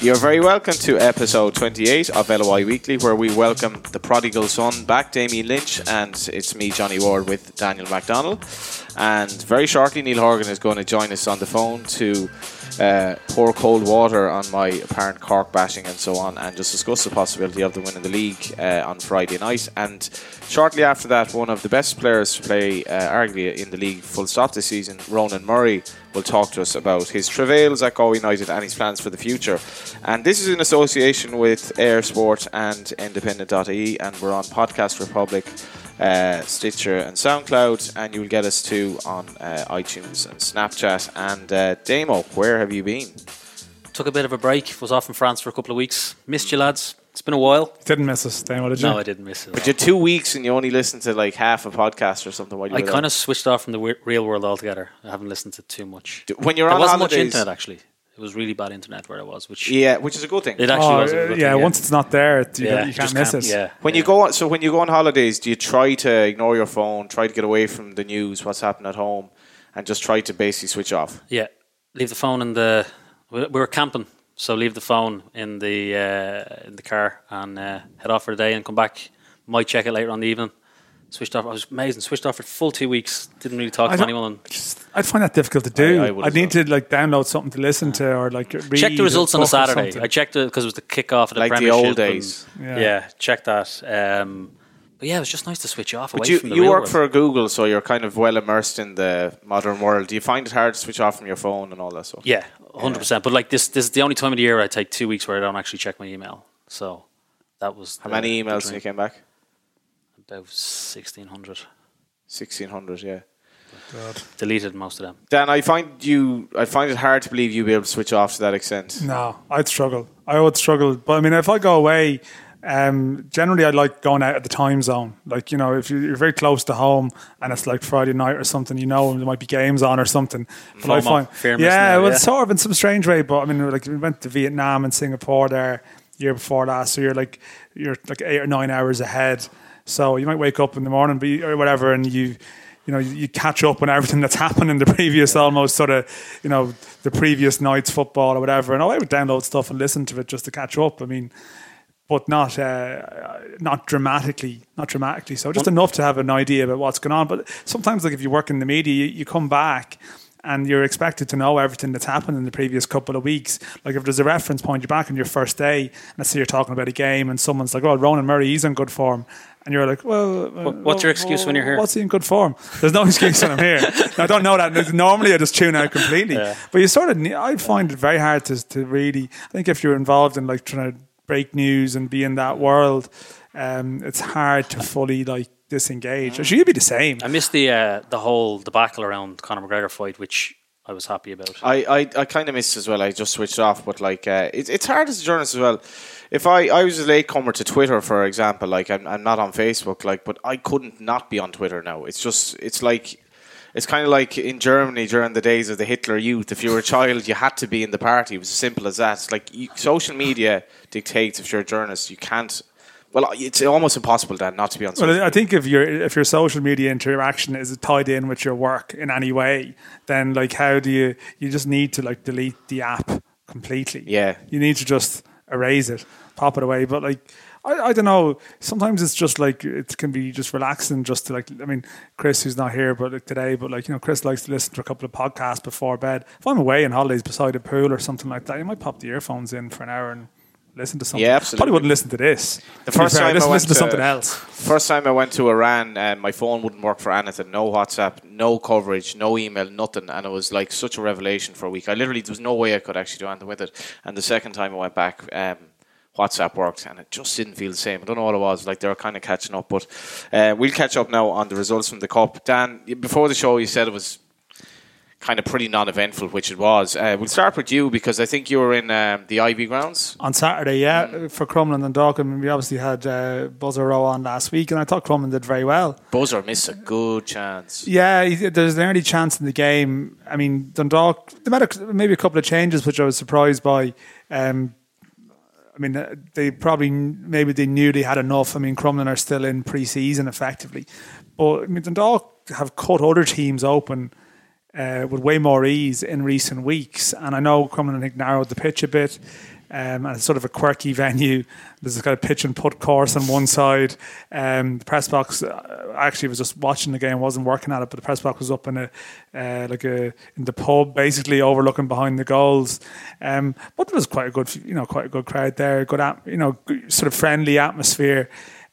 You're very welcome to episode 28 of LOI Weekly, where we welcome the prodigal son back, Damien Lynch, and it's me, Johnny Ward, with Daniel MacDonald. And very shortly, Neil Horgan is going to join us on the phone to uh, pour cold water on my apparent Cork bashing and so on, and just discuss the possibility of them winning the league uh, on Friday night. And shortly after that, one of the best players to play, uh, arguably in the league, full stop this season, Ronan Murray, will talk to us about his travails at Galway United and his plans for the future. And this is in association with eir Sport and Independent.ie, and we're on Podcast Republic. Uh, Stitcher and SoundCloud, and you will get us too on uh, iTunes and Snapchat. And uh, Damo, where have you been? Took a bit of a break. Was off in France for a couple of weeks. Missed you, lads. It's been a while. Didn't miss us, Damo, did you? No, I didn't miss it. But you're two weeks and you only listened to like half a podcast or something. While you I kind of switched off from the wi- real world altogether. I haven't listened to too much. when you're on There on wasn't much internet actually. It was really bad internet where I was, which Yeah, which is a good thing. it actually Oh, was. a good yeah, thing, once it's not there, it- you, yeah, you can't just miss it. Yeah, When yeah. you go on, so when you go on holidays, do you try to ignore your phone, try to get away from the news, what's happening at home, and just try to basically switch off? Yeah, leave the phone in the. We we were camping, so leave the phone in the uh, in the car and uh, head off for the day and come back. Might check it later on the evening. Switched off. I was amazing. Switched off for full two weeks. Didn't really talk I to anyone. Just- I'd find that difficult to do. I- I I would would as need to like download something to listen to or like read check the results on a Saturday. I checked it because it was the kickoff of the Like the Premiership. old days. and- Yeah. Yeah. check that. Um, but yeah, it was just nice to switch off But you, from the you real work world. for Google, so you're kind of well immersed in the modern world. Do you find it hard to switch off from your phone and all that stuff? yeah, hundred percent. But like this, this is the only time of the year I take two weeks where I don't actually check my email. So that was How many emails when you came back? About sixteen hundred. 1600, yeah. Deleted most of them. Dan, I find you, I find it hard to believe you be able to switch off to that extent. No, I'd struggle. I would struggle. But I mean, if I go away, um, generally I like going out at the time zone. Like, you know, if you- you're very close to home and it's like Friday night or something, you know, there might be games on or something. But I find, fear of missing yeah, out, well, yeah. sort of in some strange way. But I mean, like we went to Vietnam and Singapore there year before last, so you're like you're like eight or nine hours ahead. So you might wake up in the morning, or whatever, and you. You know, you catch up on everything that's happened in the previous, almost sort of, you know, the previous night's football or whatever. And I would download stuff and listen to it just to catch up. I mean, but not uh, not dramatically, not dramatically. So just enough to have an idea about what's going on. But sometimes, like if you work in the media, you, you come back and you're expected to know everything that's happened in the previous couple of weeks. Like if there's a reference point, you're back on your first day, and let's say you're talking about a game, and someone's like, "Oh, Ronan Murray, he's in good form." And you're like, well, uh, what's your excuse when you're here? What's he in good form? There's no excuse when I'm here. I don't know that. Normally, I just tune out completely. Yeah. But you sort of, I find it very hard to, to really. I think if you're involved in like trying to break news and be in that world, um, it's hard to fully like disengage. It should you be the same. I missed the uh, the whole debacle around Conor McGregor fight, which I was happy about. I, I, I kind of missed as well. I just switched off, but like uh, it, it's hard as a journalist as well. If I, I was a latecomer to Twitter, for example, like I'm, I'm not on Facebook, like, but I couldn't not be on Twitter now. It's just it's like it's kind of like in Germany during the days of the Hitler Youth. If you were a child, you had to be in the party. It was as simple as that. It's like you, social media dictates if you're a journalist, you can't. Well, it's almost impossible then not to be on. Social Well, I think if your if your social media interaction is tied in with your work in any way, then like how do you you just need to like delete the app completely? Yeah. you need to just erase it, pop it away. But like I, I don't know. Sometimes it's just like it can be just relaxing, just to like. I mean, Chris, who's not here, but like today, but like you know, Chris likes to listen to a couple of podcasts before bed. If I'm away on holidays beside a pool or something like that, you might pop the earphones in for an hour and listen to something. Yeah, absolutely. Probably wouldn't listen to this. The first time I listen, went listen to to- something else. First time I went to Iran, um, my phone wouldn't work for anything. No WhatsApp, no coverage, no email, nothing. And it was like such a revelation for a week. I literally, there was no way I could actually do anything with it. And the second time I went back, um, WhatsApp worked and it just didn't feel the same. I don't know what it was. Like they were kind of catching up. But uh, we'll catch up now on the results from the Cup. Dan, before the show, you said it was kind of pretty non-eventful, which it was. Uh, we'll start with you because I think you were in um, the Ivy grounds. on Saturday, yeah, Mm. for Crumlin and Dalkin. We obviously had uh, Buzzer Rowe on last week, and I thought Crumlin did very well. Buzzer missed a good chance. Yeah, he- there's an early chance in the game. I mean, Dundalk, they made a, maybe a couple of changes, which I was surprised by. Um, I mean, uh, they probably maybe they knew they had enough. I mean, Crumlin are still in pre-season effectively, but I mean, Dundalk have cut other teams open uh, with way more ease in recent weeks. And I know Crumlin I think narrowed the pitch a bit. um, and it's sort of a quirky venue. There's a kind of pitch and putt course on one side. Um, the press box, uh, actually, was just watching the game, wasn't working at it, but the press box was up in a uh, like a in the pub, basically overlooking behind the goals. Um, but there was quite a good, you know, quite a good crowd there. Good, you know, sort of friendly atmosphere.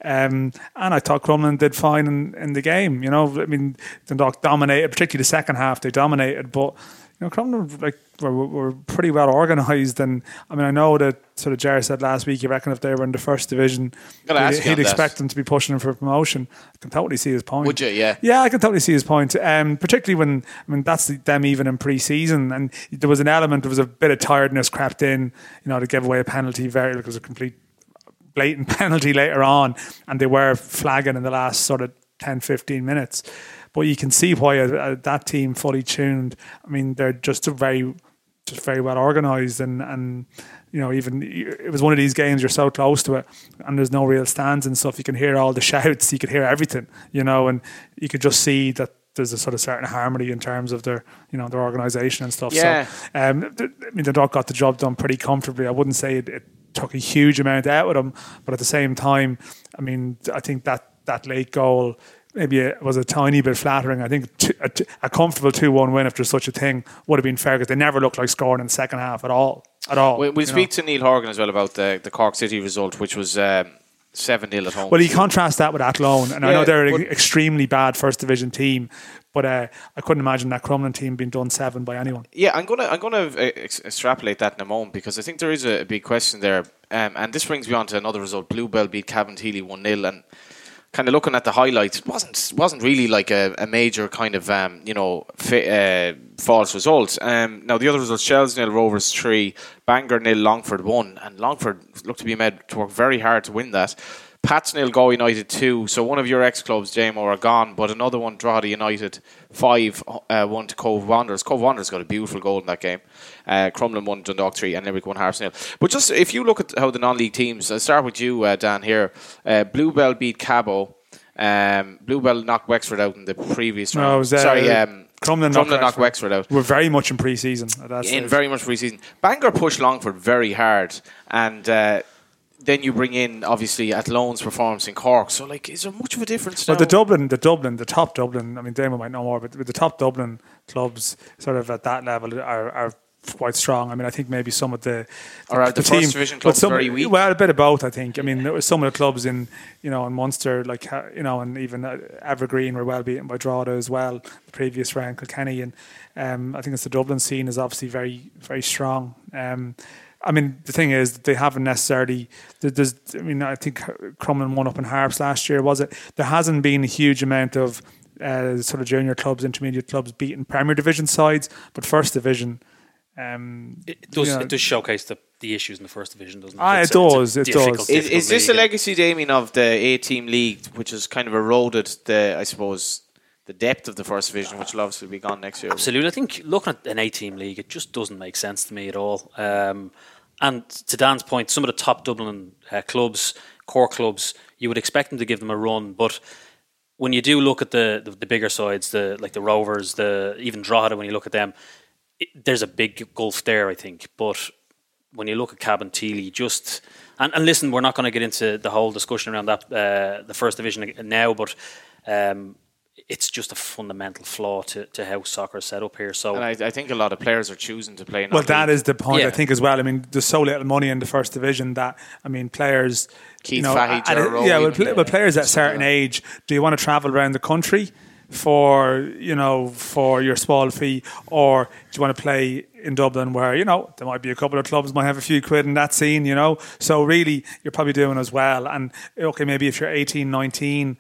Um, and I thought Crumlin did fine in, in the game. You know, I mean, Dundalk dominated, particularly the second half. They dominated, but you know, Crumlin like were, were pretty well organised. And I mean, I know that sort of Jerry said last week, you reckon if they were in the first division, he'd, he'd expect them to be pushing for promotion. I can totally see his point. Would you? Yeah. Yeah, I can totally see his point. Um, particularly when I mean that's them even in pre-season, and there was an element, there was a bit of tiredness crept in. You know, to give away a penalty very, like it was a complete blatant penalty later on, and they were flagging in the last sort of 10, 15 minutes. But you can see why uh, uh, that team fully tuned. I mean, they're just very, just very well organised, and and you know, even it was one of these games you're so close to it, and there's no real stands and stuff. You can hear all the shouts, you could hear everything, you know, and you could just see that there's a sort of certain harmony in terms of their you know their organisation and stuff. Yeah. So um, I mean the dog got the job done pretty comfortably. I wouldn't say it, it took a huge amount out of them, but at the same time, I mean I think that that late goal maybe it was a tiny bit flattering. I think a, a comfortable 2 1 win, after such a thing, would have been fair because they never looked like scoring in the second half at all. At all. We, will speak know. to Neil Horgan as well about the, the Cork City result, which was. Um, 7 0 at home. Well, you contrast that with Athlone, and yeah, I know they're an extremely bad first division team, but uh, I couldn't imagine that Crumlin team being done seven by anyone. Yeah, I'm gonna I'm gonna uh, ex- extrapolate that in a moment because I think there is a, a big question there, um, and this brings me on to another result. Bluebell beat Cabinteely one 0 and kind of looking at the highlights, it wasn't wasn't really like a, a major kind of um, you know uh, false result. Um, now the other results: Shells nil, Rovers three, Bangor nil, Longford one, and Longford looked to be made to work very hard to win that. Pats nil, Go United two. So one of your ex clubs, JMO, are gone, but another one, Drogheda United five, uh, one to Cobh Wanderers. Cobh Wanderers got a beautiful goal in that game. Uh, Crumlin one, Dundalk three, and Limerick one, Harps nil. But just if you look at how the non-league teams, I'll start with you, uh, Dan. Here, uh, Bluebell beat Cabo. Um, Bluebell knocked Wexford out in the previous round. No, was, uh, Sorry, um, Crumlin, knocked, knocked Wexford out. We're very much in pre-season. in stage. very much pre-season. Bangor pushed Longford very hard, and uh, then you bring in obviously Athlone's performance in Cork. So like, is there much of a difference? Well, the Dublin, the Dublin, the top Dublin. I mean, Damon might know more, but the top Dublin clubs, sort of at that level, are, are quite strong. I mean, I think maybe some of the the, or the, the team, first division clubs some, very weak. Well, a bit of both, I think. I mean, there was some of the clubs in you know in Munster, like you know, and even uh, Evergreen were well beaten by Drogheda as well. The previous round, Kilkenny, and um, I think it's the Dublin scene is obviously very very strong. Um, I mean, the thing is, they haven't necessarily. There's, I mean, I think Crumlin won up in Harps last year, was it? There hasn't been a huge amount of uh, sort of junior clubs, intermediate clubs beating Premier Division sides, but First Division um, it does. You know, it does showcase the, the issues in the first division, doesn't it? Ah, it does. It does. Is, is this a legacy, Damien, of the A-team league, which has kind of eroded the, I suppose, the depth of the first division, which will obviously be gone next year? Absolutely. I think looking at an A-team league, it just doesn't make sense to me at all. Um, and to Dan's point, some of the top Dublin uh, clubs, core clubs, you would expect them to give them a run, but when you do look at the, the, the bigger sides, the like the Rovers, the even Drogheda, when you look at them, it, there's a big gulf there, I think. But when you look at Cabinteely, just and, and listen, we're not going to get into the whole discussion around that uh, the first division now, but um, it's just a fundamental flaw to, to how soccer is set up here. So, and I, I think a lot of players are choosing to play. Well, that is the point yeah. I think as well. I mean, there's so little money in the first division that I mean, players. Keith you know, Fahey, at, yeah, well, yeah, well, players at a certain age, do you want to travel around the country? for you know for your small fee, or do you want to play in Dublin where you know there might be a couple of clubs might have a few quid in that scene, you know? So really, you're probably doing as well. And okay, maybe if you're 18, 19.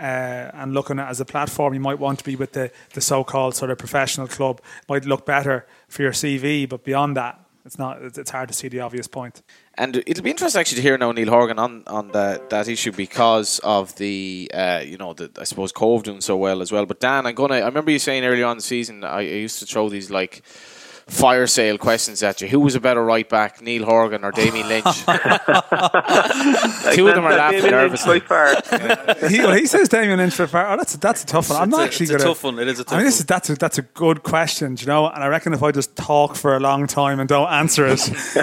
Uh, and looking at as a platform, you might want to be with the, the so-called sort of professional club. Might look better for your CV, but beyond that, it's not. It's hard to see the obvious point. And it'll be interesting actually to hear now Neil Horgan on on that that issue because of the uh, you know the I suppose Cobh doing so well as well. But Dan, I'm gonna. I remember you saying earlier on the season I, I used to throw these like fire sale questions at you. Who was a better right back, Neil Horgan or Damien Lynch? Two of them are laughing nervously. By he, well, he says Damien Lynch for far. Oh, that's a, that's a tough one. I'm It's not a- actually it's a gonna. tough one. It is a tough I mean, this is that's a, that's a good question, you know. And I reckon if I just talk for a long time and don't answer it,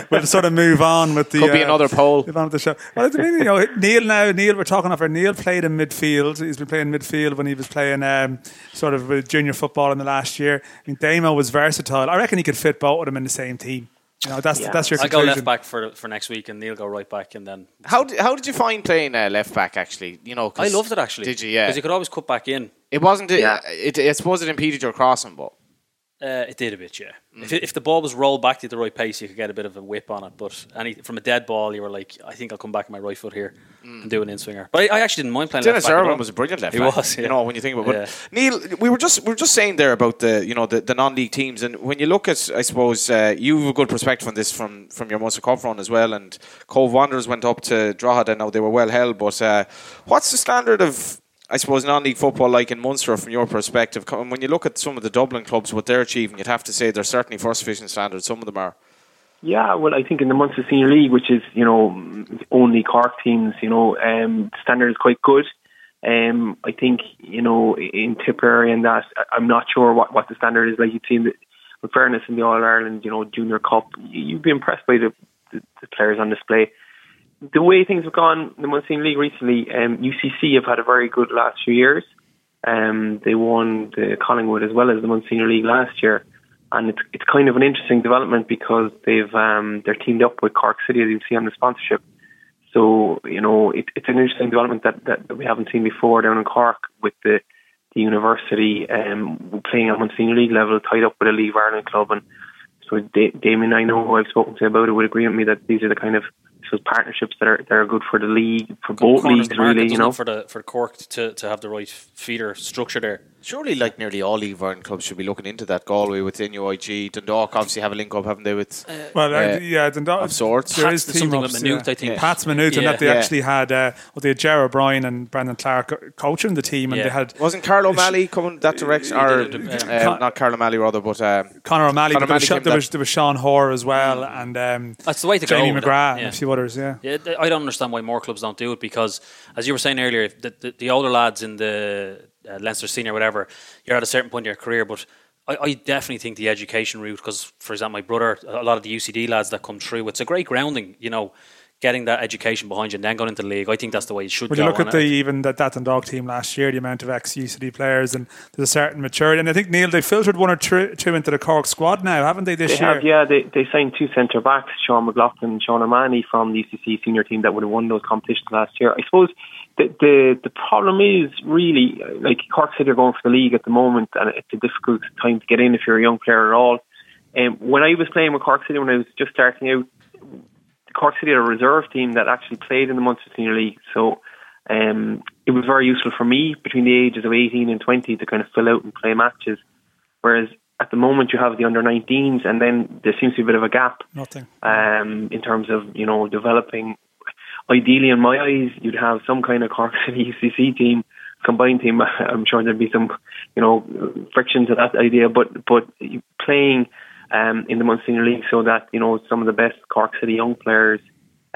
we'll sort of move on with the. Could be uh, another poll. Move on with the show. Well, I mean, you know, Neil now. Neil, we're talking of. Neil played in midfield. He's been playing midfield when he was playing um, sort of with junior football in the last year. I mean, Damo was versatile. I reckon he could fit both of them in the same team. You know, that's Yeah. that's your I go left back for for next week, and Neil go right back, and then How did, how did you find playing uh, left back? Actually, you know, 'cause- I loved it actually. Did you? Yeah. because you could always cut back in. It wasn't. Yeah. It, it, I suppose it impeded your crossing, but Uh, it did a bit, yeah. If, if the ball was rolled back to the right pace, you could get a bit of a whip on it. But any, from a dead ball, you were like, I think I'll come back with my right foot here and do an in swinger. But I, I actually didn't mind playing Denis left back. at Irwin was a brilliant left He back. was, You know, when you think about it. Yeah. Neil, we were just we were just saying there about the you know the, the non-league teams, and when you look at, I suppose uh, you have a good perspective on this from from your Munster Cup run as well. And Cobh Wanderers went up to Drogheda. Now they were well held, but uh, what's the standard of I suppose non-league football like in Munster from your perspective? When you look at some of the Dublin clubs, what they're achieving, you'd have to say they're certainly first division standards. Some of them are. Yeah, well, I think in the Munster Senior League, which is you know only Cork teams, you know, um, the standard is quite good. Um, I think you know in Tipperary and that I'm not sure what, what the standard is. Like you'd seen, the, in fairness, in the All Ireland, you know, Junior Cup, you- you'd be impressed by the, the, the players on display. The way things have gone in the Munster League recently, um, UCC have had a very good last few years. Um, they won the Collingwood as well as the Munster League last year and it's it's kind of an interesting development because they've um, they're teamed up with Cork City as you see on the sponsorship. So you know it, it's an interesting development that, that, that we haven't seen before down in Cork with the the university um, playing on senior league level, tied up with a League of Ireland club, and so Damien, I know who I've spoken to about it, would agree with me that these are the kind of those partnerships that are that are good for the league for both Corners leagues market, really. You know, for the for Cork to, to have the right feeder structure there. Surely, like nearly all League of Ireland clubs should be looking into that. Galway with NUIG, Dundalk obviously have a link up, haven't they? With Well, uh, uh, yeah, Dundalk, of sorts. There Pat's is did something team-ups, with Maynooth, yeah. I think. Yeah. Pat's Maynooth, and that they Yeah. actually had, uh, well, they had Ger O'Brien and Brendan Clarke coaching the team, and Yeah. they had wasn't Carl O'Malley coming that direction, or did it, uh, Con- not Carl O'Malley rather, but um, Conor O'Malley, Conor but there was, O'Malley Sha- there, was, there was Sean Hoare as well, and um, That's the way to Jamie go. McGrath Yeah. and a few others, yeah. Yeah, I don't understand why more clubs don't do it because, as you were saying earlier, the, the, the older lads in the uh, Leinster senior, whatever, you're at a certain point in your career. But I, I definitely think the education route, because for example, my brother, a lot of the UCD lads that come through, it's a great grounding. You know, getting that education behind you and then going into the league. I think that's the way it should When go. you look at the I- even that that Dundalk team last year, the amount of ex UCD players, and there's a certain maturity. And I think Neil, they filtered one or two, two into the Cork squad now, haven't they? This They year, have, yeah. They they signed two centre backs, Sean McLaughlin and Sean O'Mahony from the UCC senior team that would have won those competitions last year. I suppose the the the problem is really like Cork City are going for the league at the moment, and it's a difficult time to get in if you're a young player at all. Um, when I was playing with Cork City when I was just starting out, Cork City had a reserve team that actually played in the Munster Senior League, so. Um, it was very useful for me between the ages of 18 and 20 to kind of fill out and play matches. Whereas at the moment you have the under 19s, and then there seems to be a bit of a gap nothing. um, in terms of you know developing. Ideally, in my eyes, you'd have some kind of Cork City UCC team, combined team. I'm sure there'd be some you know friction to that idea, but but playing um, in the Senior League so that you know some of the best Cork City young players.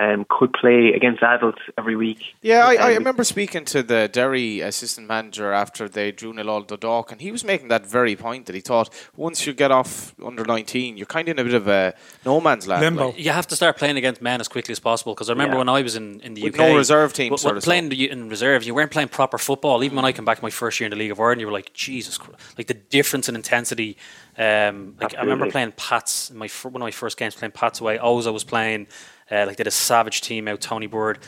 Um, could play against adults every week. Yeah, I, I Um, remember speaking to the Derry assistant manager after they drew nil all to Dundalk, and he was making that very point that he thought once you get off under 19, you're kind of in a bit of a no man's land. Limbo. like. you have to start playing against men as quickly as possible because I remember Yeah. when I was in, in the With UK, no reserve team w- sort w- of playing the, in reserve, you weren't playing proper football. Even when I came back my first year in the League of Ireland, you were like Jesus, Christ. like the difference in intensity. Um, like I remember playing Pats in my fir- one of my first games playing Pats away. Always I was playing uh, like they had a savage team out. Tony Bird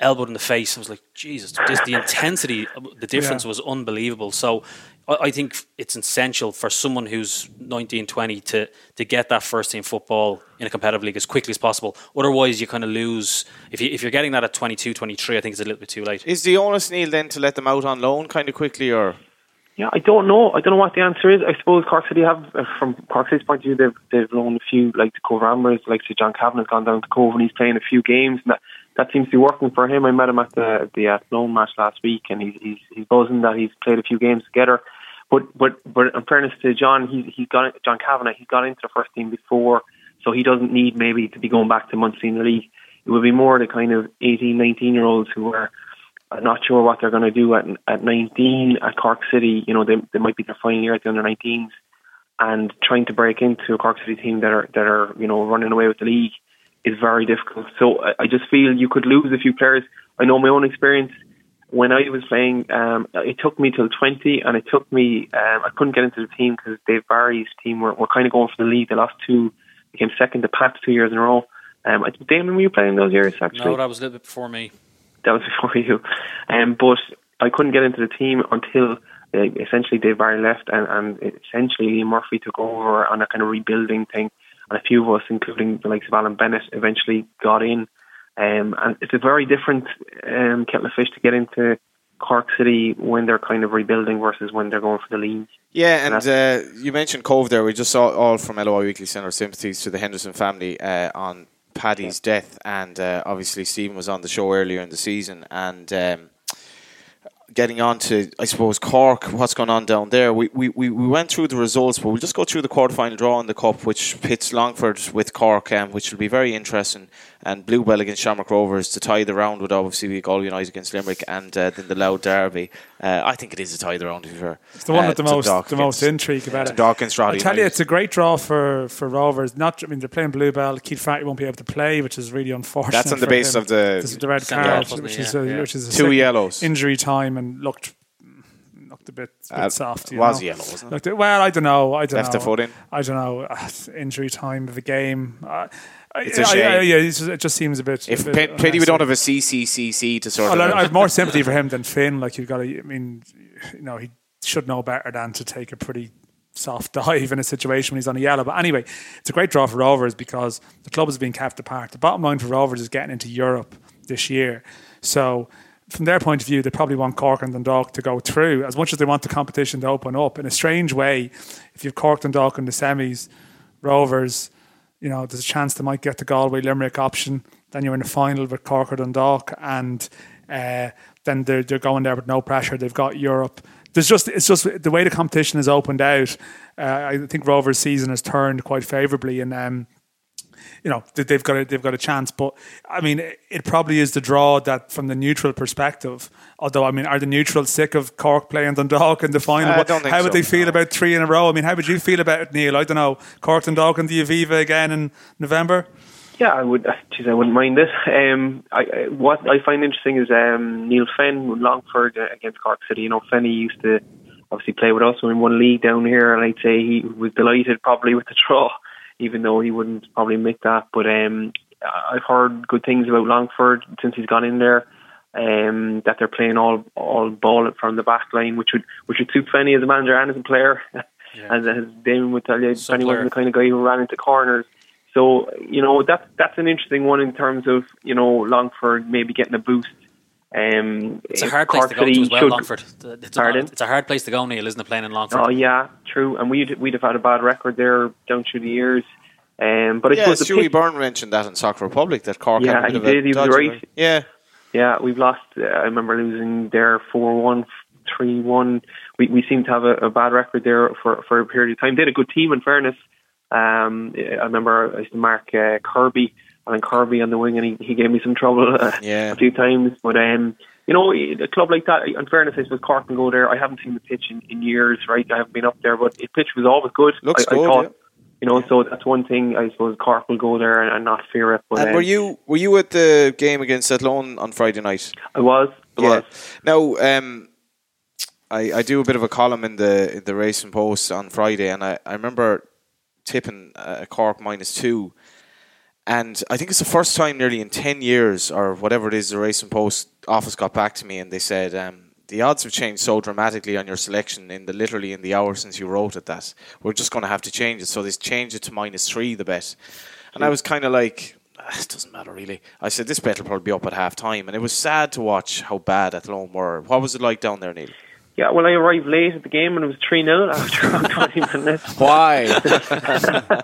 elbowed in the face. I was like Jesus, just the intensity, the difference Yeah. was unbelievable. So. I I think it's essential for someone who's 19, 20 to, to get that first team football in a competitive league as quickly as possible. Otherwise, you kind of lose. If, you, if you're getting that at 22, 23, I think it's a little bit too late. Is the onus, Neil, then to let them out on loan kind of quickly, or Yeah, I don't know. I don't know what the answer is. I suppose Cork City have, uh, from Cork City's point of view, they've they've loaned a few, like the Cobh Ramblers, like say John Kavanagh's gone down to Cobh and he's playing a few games, and that that seems to be working for him. I met him at the the uh, loan match last week, and he's he's he's buzzing that he's played a few games together. But but but in fairness to John, he's he's got John Kavanagh. He's got into the first team before, so he doesn't need maybe to be going back to Munster Senior League. It would be more the kind of 18, 19 year olds who are not sure what they're going to do at at 19 at Cork City. You know, they they might be their final year at the under 19s, and trying to break into a Cork City team that are that are you know running away with the league is very difficult. So I, I just feel you could lose a few players. I know my own experience when I was playing, um, it took me till 20, and it took me, um, I couldn't get into the team because Dave Barry's team were, were kind of going for the lead. They lost two, became second to Pats two years in a row. Um, Damon, were you playing those years actually? No, that was a little bit before me. That was before you. Um, but I couldn't get into the team until uh, essentially Dave Barry left, and, and essentially Liam Murphy took over on a kind of rebuilding thing. And a few of us, including the likes of Alan Bennett, eventually got in. Um, and it's a very different um, kettle of fish to get into Cork City when they're kind of rebuilding versus when they're going for the league. Yeah, and uh, you mentioned Cobh there. We just saw all from LOI Weekly send our sympathies to the Henderson family uh, on Paddy's yeah. death, and uh, obviously Stephen was on the show earlier in the season, and um, getting on to, I suppose, Cork, what's going on down there. We, we, we went through the results, but we'll just go through the quarter-final draw in the Cup, which pits Longford with Cork, um, which will be very interesting. And Bluebell against Shamrock Rovers to tie the round would obviously be Galway United against Limerick, and uh, then the Louth Derby. Uh, I think it is a tie the round, to be fair. It's the one uh, with the most the most intrigue about it. Dawkins, I tell you, it's a great draw for, for Rovers. Not, I mean, they're playing Bluebell. Keith Fahey won't be able to play, which is really unfortunate. That's on the basis of the, the red card, which, is a, yeah. which is a two yellows injury time and looked looked a bit, a bit uh, soft. You was know? yellow, wasn't it? Looked, well, I don't know. I don't Left know. the foot in. I don't know. Uh, injury time of the game. Uh, it's a shame. I, yeah, it just seems a bit. If a bit pity we don't have a CCCC to sort well, of. I have more sympathy for him than Finn. Like you've got to. I mean, you know, he should know better than to take a pretty soft dive in a situation when he's on a yellow. But anyway, it's a great draw for Rovers because the club is being kept apart. The bottom line for Rovers is getting into Europe this year. So from their point of view, they probably want Cork and Dundalk to go through as much as they want the competition to open up. In a strange way, if you've Cork and Dundalk in the semis, Rovers, you know, there's a chance they might get the Galway Limerick option. Then you're in the final with Cork or Dundalk, and uh, then they're they're going there with no pressure. They've got Europe. There's just it's just the way the competition has opened out. Uh, I think Rovers' season has turned quite favourably, and um, you know they've got a, they've got a chance. But I mean, it probably is the draw that from the neutral perspective. Although I mean, are the neutrals sick of Cork playing Dundalk in the final? I don't think how would so, they feel no. about three in a row? I mean, how would you feel about it, Neil? I don't know. Cork and Dundalk and the Aviva again in November. Yeah, I would. Geez, I wouldn't mind it. Um, I, what I find interesting is um, Neale Fenn with Longford against Cork City. You know, Fenny used to obviously play with us in one league down here, and I'd say he was delighted probably with the draw even though he wouldn't probably admit that. But um, I've heard good things about Longford since he's gone in there. Um, that they're playing all all ball from the back line, which would which would suit Fenny as a manager and as a player. Yeah. as, as Damon would tell you, Fenny wasn't the kind of guy who ran into corners. So you know that's that's an interesting one in terms of you know Longford maybe getting a boost. Um, it's a hard place to go to as well, should, Longford. It's a, hard, it's a, hard place to go, Neil, isn't it, playing in Longford? Oh yeah, true. And we'd we'd have had a bad record there down through the years. Um, but I yeah, suppose Stewie Byrne mentioned that in Soccer Republic that Cork yeah, had a he bit did. He was right. Yeah, yeah, we've lost. Uh, I remember losing there four one, three one. We we seem to have a, a, bad record there for for a period of time. They had a good team, in fairness. Um, I remember I used to mark uh, Kirby and Kirby on the wing, and he, he gave me some trouble uh, yeah. a few times. But um, you know, a club like that, in fairness, I suppose Cork can go there. I haven't seen the pitch in, in years, right? I haven't been up there, but the pitch was always good. Looks I, good. I thought, yeah. You know, so that's one thing. I suppose Cork will go there and, and not fear it. But, and um, were you were you at the game against Athlone on Friday night? I was. I yeah. was. Now, um, I I do a bit of a column in the in the Racing Post on Friday, and I I remember tipping uh, Cork minus two. And I think it's the first time nearly in 10 years or whatever it is, the Racing Post office got back to me and they said, um, the odds have changed so dramatically on your selection in the literally in the hour since you wrote it that we're just going to have to change it. So they changed it to minus three, the bet. And I was kind of like, ah, it doesn't matter really. I said, this bet will probably be up at half time. And it was sad to watch how bad Athlone were. What was it like down there, Neil? Yeah, well, I arrived late at the game and it was 3 0 after around 20 minutes. Why?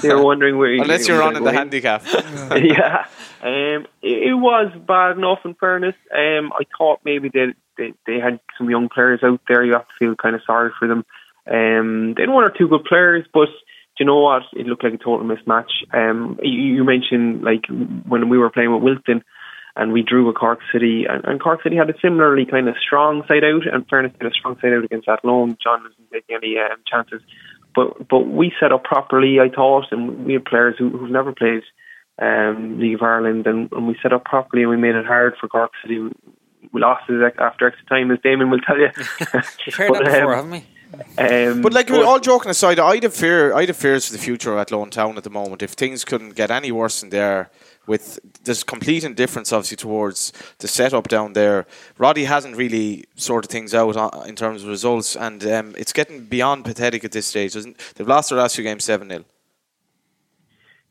They were wondering where you Unless you're on running the handicap. yeah, um, it, it was bad enough. In fairness, um, I thought maybe they, they they had some young players out there. You have to feel kind of sorry for them. Um, they had one or two good players, but do you know what? It looked like a total mismatch. Um, you, you mentioned like when we were playing with Wilton. And we drew with Cork City, and, and Cork City had a similarly kind of strong side out. And fairness, they had a strong side out against Athlone. John wasn't taking any um, chances, but but we set up properly, I thought, and we had players who, who've never played um, League of Ireland, and, and we set up properly, and we made it hard for Cork City. We, we lost it after extra time, as Damon will tell you. We've heard that before, um, haven't we? Um, But like all joking aside, I'd have fear. I'd have fears for the future Athlone Town at the moment. If things couldn't get any worse in there, with this complete indifference obviously towards the setup down there, Roddy hasn't really sorted things out in terms of results, and um, it's getting beyond pathetic at this stage. They've lost their last few games seven 0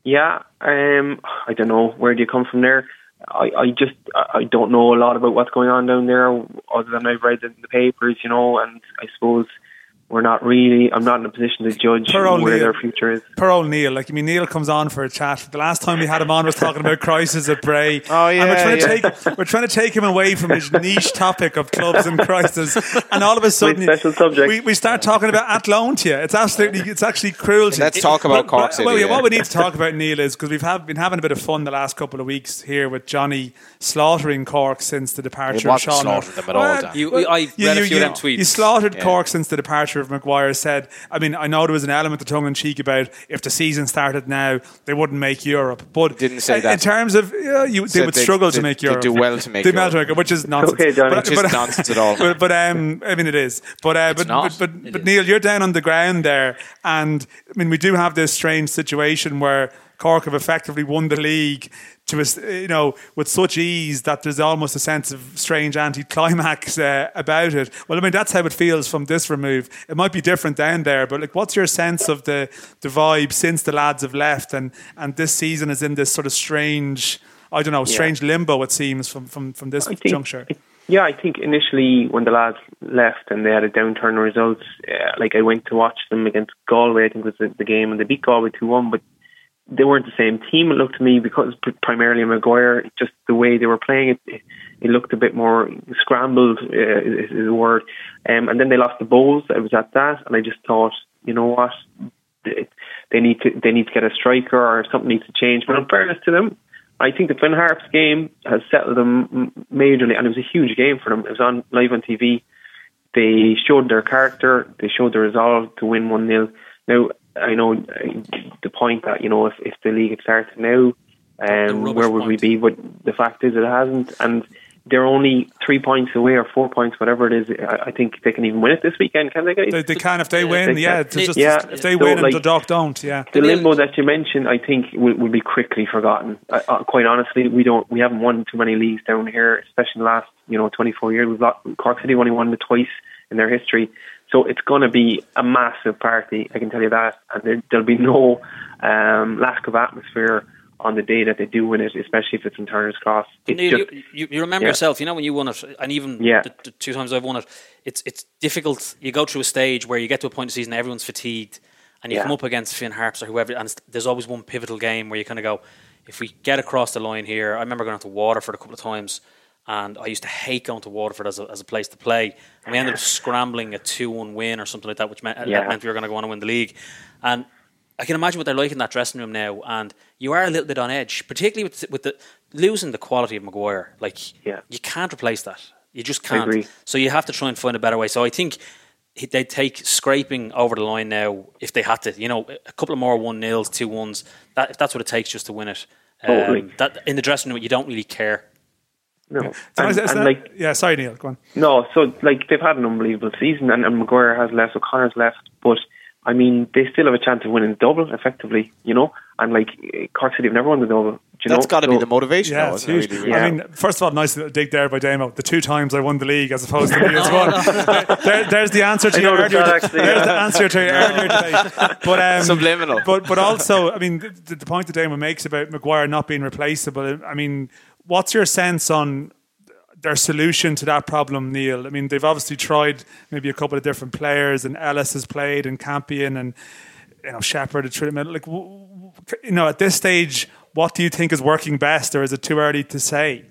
Yeah, um, I don't know. Where do you come from there? I, I just I don't know a lot about what's going on down there, other than I've read in the papers, you know. And I suppose we're not really. I'm not in a position to judge Per where O'Neill. their future is. Per old Neil, like I mean, Neil comes on for a chat. The last time we had him on was talking about crisis at Bray. Oh, and we're yeah, trying yeah. to take we're trying to take him away from his niche topic of clubs and crisis. And all of a sudden, special subject. we, we start talking about Athlone to you. It's absolutely it's actually cruelty. Let's talk about But- Cork City, Well, yeah, yeah. what we need to talk about, Neil, is because we've have, been having a bit of fun the last couple of weeks here with Johnny slaughtering Cork since the departure It of Sean. slaughtering them at all, Dan. You- I read a few of them tweets. You slaughtered Yeah. Cork since the departure of Maguire. Said, I mean, I know there was an element of tongue in cheek about if the season started now, they wouldn't make Europe. But Didn't say that. In terms of, yeah, you, they would they'd- struggle to they'd- make they'd Europe. do well to make They'd well which is nonsense. Okay, Johnny. But- Which is nonsense at all. But, but um, I mean, it is. But uh, but, not. but but, It but is. Neil, you're down on the ground there, and I mean, we do have this strange situation where Cork have effectively won the league to you know, with such ease that there's almost a sense of strange anticlimax uh, about it. Well, I mean, that's how it feels from this remove. It might be different down there, but like, what's your sense of the the vibe since the lads have left, and and this season is in this sort of strange, I don't know, strange limbo it seems from from from this think, juncture. Yeah, I think initially when the lads left and they had a downturn in results, uh, like I went to watch them against Galway, I think was the, the game, and they beat Galway 2 1, but they weren't the same team, it looked to me, because primarily Maguire, just the way they were playing it, it, looked a bit more scrambled, uh, is, the word. Um, and then they lost the bowls, I was at that, and I just thought, you know what, they, they need to they need to get a striker or something needs to change. But in fairness to them, I think the Finn Harps game has settled them majorly, and it was a huge game for them. It was on live on TV. They showed their character. They showed their resolve to win one 0 Now I know uh, the point that you know if, if the league had started now, um, where would we be? But the fact is, it hasn't, and they're only three points away or four points, whatever it is. I, I think they can even win it this weekend. Can they, guys? They, they can if they win, they yeah. just, Yeah, if they so, win and the Doc don't, yeah. the limbo that you mentioned, I think, will, will be quickly forgotten. Uh, uh, quite honestly, we don't, we haven't won too many leagues down here, especially in the last, you know, 24 years. We've got, Cork City only won it twice in their history, so it's going to be a massive party. I can tell you that, and there, there'll be no um, lack of atmosphere on the day that they do win it, especially if it's in Turner's Cross. Neil, just, you, you, remember yeah. yourself, you know, when you won it, and even Yeah. the, the two times I've won it, it's it's difficult. You go through a stage where you get to a point of the season, everyone's fatigued, and you Yeah. come up against Finn Harps or whoever, and there's always one pivotal game where you kind of go, if we get across the line here, I remember going out to Waterford a couple of times, and I used to hate going to Waterford as a, as a place to play, and we ended up scrambling a 2 1 win or something like that, which meant, that meant we were going to go on and win the league. And I can imagine what they're like in that dressing room now, and you are a little bit on edge, particularly with with the losing the quality of Maguire. Like Yeah. you can't replace that. You just can't. So you have to try and find a better way. So I think they'd take scraping over the line now if they had to. You know, a couple of more one nils, two ones. That if that's what it takes just to win it. Um, that in the dressing room, you don't really care. No. So And, is- is and like, yeah, sorry, Neil, go on. No, so like they've had an unbelievable season, and, and Maguire has left, O'Connor's left, but I mean they still have a chance of winning the double effectively, you know. And like Cork City have never won the double. Do you That's know? got to be the motivation, Yeah, though, it's it? huge. Really, Yeah. I mean, first of all, nice little dig there by Damo. The two times I won the league as opposed to the as one. There- there's the answer to I your earlier. that, actually, there's yeah. the answer to your earlier debate. But um, Subliminal. But but also, I mean, the, the point that Damo makes about Maguire not being replaceable. I mean, what's your sense on? their solution to that problem, Neil? I mean, they've obviously tried maybe a couple of different players, and Ellis has played, and Campion, and you know Shepherd, and Trinidad. Like, you know, at this stage, what do you think is working best, or is it too early to say?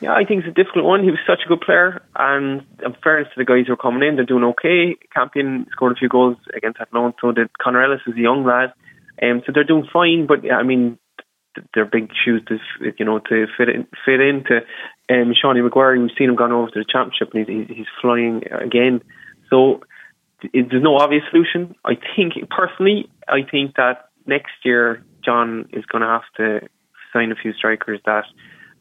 Yeah, I think it's a difficult one. He was such a good player, and in fairness to the guys who are coming in, they're doing okay. Campion scored a few goals against Athlone, so did Connor Ellis, who's a young lad. Um, so they're doing fine, but I mean, they're big shoes to you know to fit in, fit into. Um, Seanie Maguire. we've seen him gone over to the championship, and he's he's flying again. So there's no obvious solution. I think personally, I think that next year John is going to have to sign a few strikers that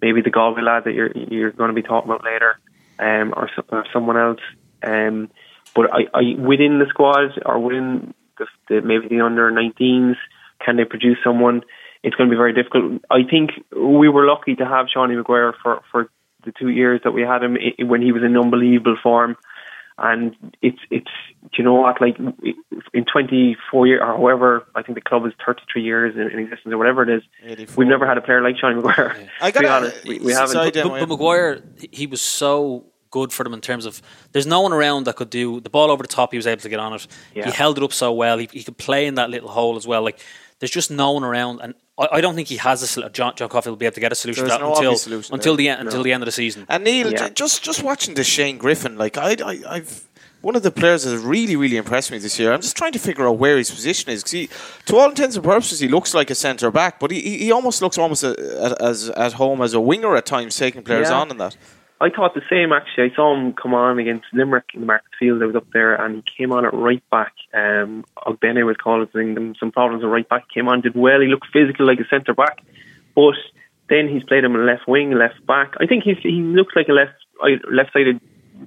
maybe the Galway lad that you're you're going to be talking about later, um, or, or someone else. Um, but I, I within the squad or within the, the maybe the under 19s, can they produce someone? It's going to be very difficult. I think we were lucky to have Seanie Maguire for for the two years that we had him when he was in unbelievable form. And it's it's you know what like in 24 years or however I think the club is 33 years in, in existence or whatever it is we've never had a player like Seanie Maguire. yeah. I gotta, be honest we, we haven't but, but, but Maguire he was so good for them in terms of there's no one around that could do the ball over the top he was able to get on it yeah. he held it up so well he, he could play in that little hole as well like there's just no one around and I, I don't think he has a solution. John, John Caulfield will be able to get a solution to that no until solution until the end no. until the end of the season. And Neil, yeah. just just watching the Shane Griffin, like I, I I've one of the players that really, really impressed me this year. I'm just trying to figure out where his position is because to all intents and purposes, he looks like a centre back, but he, he almost looks almost a, a, as at home as a winger at times, taking players yeah. on in that. I thought the same actually. I saw him come on against Limerick in the market field. I was up there and he came on at right back. Um, Ogbene was causing them some problems at right back. Came on, did well. He looked physical like a centre back, but then he's played him in left wing, left back. I think he's he looks like a left left sided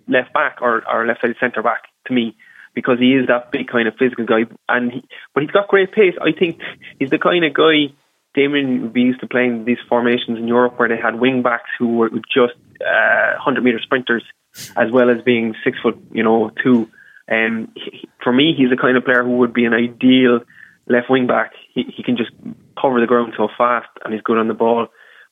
left back or, or left sided centre back to me because he is that big kind of physical guy. And he, but he's got great pace. I think he's the kind of guy. Damien would be used to playing these formations in Europe where they had wing backs who were just uh, hundred meter sprinters as well as being six foot, you know, two. And he, for me, he's the kind of player who would be an ideal left wing back. He, he can just cover the ground so fast and he's good on the ball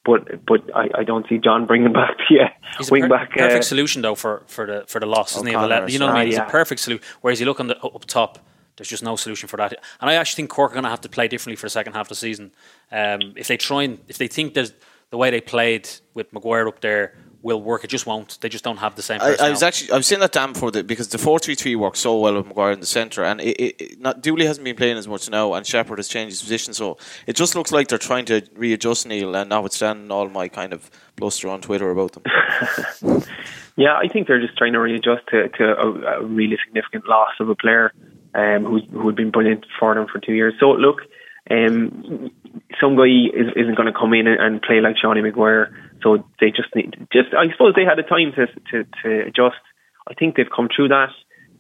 but but I, I don't see John bringing back the uh, He's wing per- back. Perfect uh, solution though for, for the for the loss, isn't he? You know what I mean? He's yeah. a perfect solution. Whereas you look on the up top, there's just no solution for that. And I actually think Cork are going to have to play differently for the second half of the season. Um, if they try and if they think there's the way they played with Maguire up there will work. It just won't. They just don't have the same. I, I, was actually I was saying that damn before the, because the four three three works so well with Maguire in the centre, and it, it, it, not Dooley hasn't been playing as much now, and Shepherd has changed his position, so it just looks like they're trying to readjust Neil, and notwithstanding all my kind of bluster on Twitter about them. yeah, I think they're just trying to readjust to, to a, a really significant loss of a player um, who who had been brilliant for them for two years. So look. Um, some guy is, isn't going to come in and, and play like Seanie Maguire, so they just need just. I suppose they had the time to to, to adjust. I think they've come through that.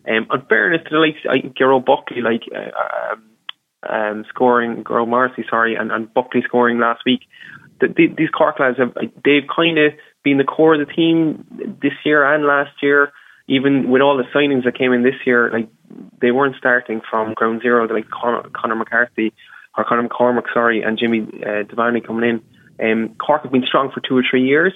Um, in fairness to the likes, think Gero Buckley, like uh, um, um, scoring, Gero Morrissey, sorry, and, and Buckley scoring last week. The, the, these Cork lads have they've kind of been the core of the team this year and last year. Even with all the signings that came in this year, like they weren't starting from ground zero. Like Conor, Conor McCarthy or Conor McCormack, sorry, and Jimmy uh, Devaney coming in. Um, Cork have been strong for two or three years,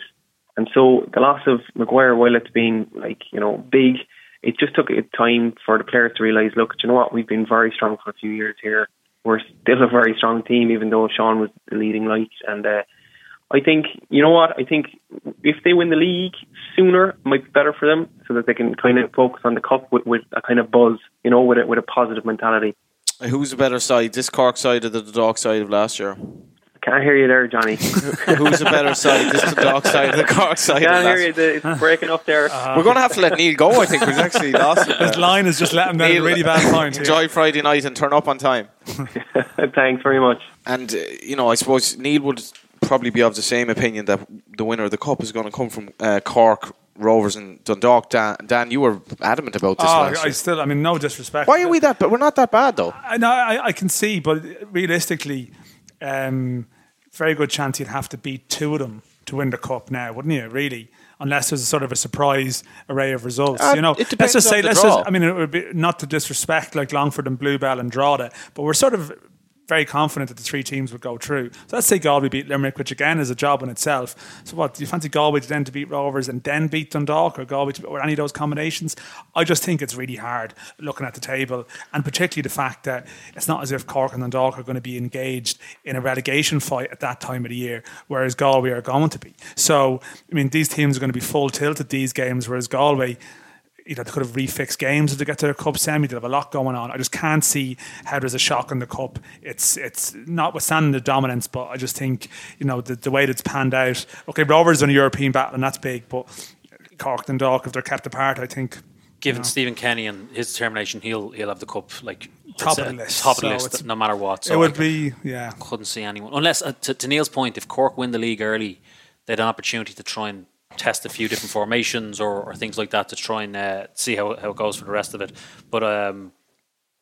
and so the loss of Maguire, while it's been like you know big, it just took a time for the players to realise, look, you know what, we've been very strong for a few years here. We're still a very strong team, even though Sean was the leading light. And uh, I think, you know what, I think if they win the league sooner, it might be better for them, so that they can kind of focus on the cup with, with a kind of buzz, you know, with a, with a positive mentality. Who's the better side, this Cork side or the Dock side of last year? Can't hear you there, Johnny. Who's the better side, this the Dock side or the Cork side? Can't hear you. It's breaking up there. Uh, We're going to have to let Neil go. I think we've actually lost him. His line is just letting down a really bad point. Enjoy Friday night and turn up on time. Thanks very much. And uh, you know, I suppose Neil would probably be of the same opinion that the winner of the cup is going to come from uh, Cork Rovers and Dundalk. Dan, Dan, you were adamant about this. Oh, I still, I mean, no disrespect. Why are we that? But we're not that bad, though. I know, I, I, can see, but realistically, um, very good chance you'd have to beat two of them to win the cup now, wouldn't you? Really, unless there's a sort of a surprise array of results. Uh, you know, let's just say, let's just, I mean, it would be not to disrespect like Longford and Bluebell and Drogheda, but we're sort of very confident that the three teams would go through. So let's say Galway beat Limerick, which again is a job in itself. So what do you fancy Galway then to beat Rovers and then beat Dundalk or Galway to, or any of those combinations? I just think it's really hard looking at the table, and particularly the fact that it's not as if Cork and Dundalk are going to be engaged in a relegation fight at that time of the year, whereas Galway are going to be. So I mean, these teams are going to be full tilt at these games, whereas Galway you know, they could have refixed games if to get to their cup semi. They have a lot going on. I just can't see how there's a shock in the cup. It's it's notwithstanding the dominance, but I just think you know the, the way that's panned out. Okay, Rovers in a European battle and that's big, but Cork and Dundalk, if they're kept apart, I think. Given you know, Stephen Kenny and his determination, he'll he'll have the cup like top of the list. Top of the So list, no matter what. So it would be yeah. couldn't see anyone unless uh, to, to Neil's point, if Cork win the league early, they had an opportunity to try and test a few different formations or, or things like that to try and uh, see how, how it goes for the rest of it. But um,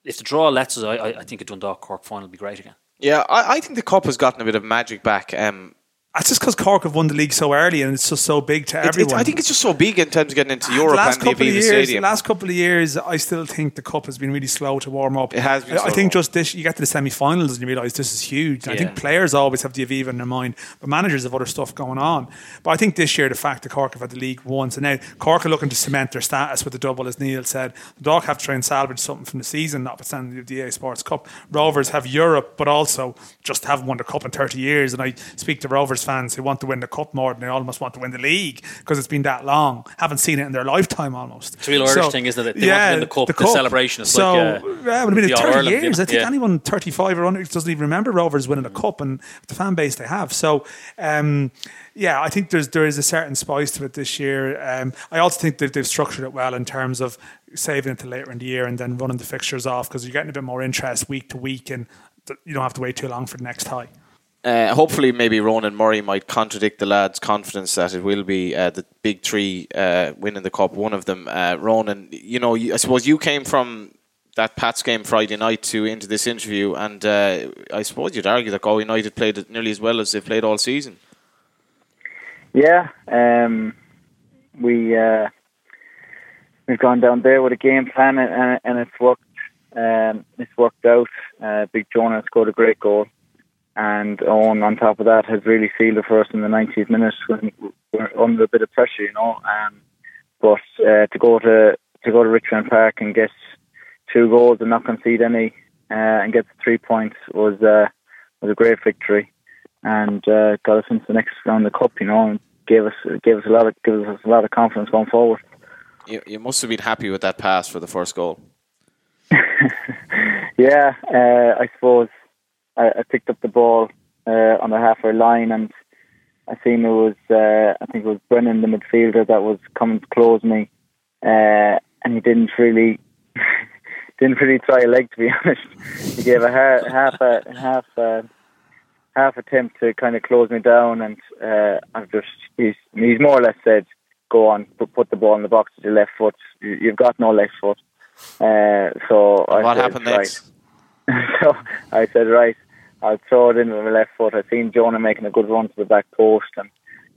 if the draw lets us, I, I think a Dundalk Cork final would be great again. Yeah, I, I think the cup has gotten a bit of magic back. Um, That's just because Cork have won the league so early and it's just so big to it- it- everyone. I think it's just so big in terms of getting into the Europe last and the couple of years, last couple of years, I still think the cup has been really slow to warm up. It has been I, I think just this, you get to the semi-finals and you realise this is huge. And I think players always have the Aviva in their mind, but managers have other stuff going on. But I think this year, the fact that Cork have had the league once, and now Cork are looking to cement their status with the double, as Neil said. The Dog have to try and salvage something from the season, notwithstanding the EA Sports Cup. Rovers have Europe, but also just haven't won the cup in 30 years. And I speak to Rovers fans who want to win the cup more than they almost want to win the league because it's been that long. Haven't seen it in their lifetime almost. It's a real Irish thing, isn't it? They want to win the cup, the celebration is so, like, uh, yeah, but I mean, it's 30 All-Ireland, years. I think Yeah. anyone 35 or under doesn't even remember Rovers winning a cup and the fan base they have. So, um, yeah, I think there's there is a certain spice to it this year. Um, I also think that they've structured it well in terms of saving it to later in the year and then running the fixtures off because you're getting a bit more interest week to week and you don't have to wait too long for the next tie. Uh, hopefully, maybe Ronan Murray might contradict the lads' confidence that it will be uh, the big three uh, winning the cup. One of them, uh, Ronan. You know, I suppose you came from that Pats game Friday night to into this interview, and uh, I suppose you'd argue that Galway United played nearly as well as they've played all season. Yeah, um, we uh, we've gone down there with a game plan, and, and, and it's worked. Um, it's worked out. Uh, Big Jonah scored a great goal, and Owen, on top of that, has really sealed it for us in the 90th minute when we're under a bit of pressure, you know. Um, but uh, to go to to go to Richmond Park and get two goals and not concede any, uh, and get the three points was uh, was a great victory and uh, got us into the next round of the cup, you know, and gave us gave us a lot of gave us a lot of confidence going forward. You, you must have been happy with that pass for the first goal. Yeah, uh, I suppose I, I picked up the ball uh, on the halfway line, and I seen it was uh, I think it was Brennan, the midfielder, that was coming to close me, uh, and he didn't really didn't really try a leg to be honest. He gave a half half a half a, half attempt to kind of close me down, and uh, I've just he's he's more or less said, "Go on, put, put the ball in the box with your left foot. You- You've got no left foot." Uh, so I what said, happened right. next? so I said, right, I'll throw it in with my left foot. I seen Jonah making a good run to the back post and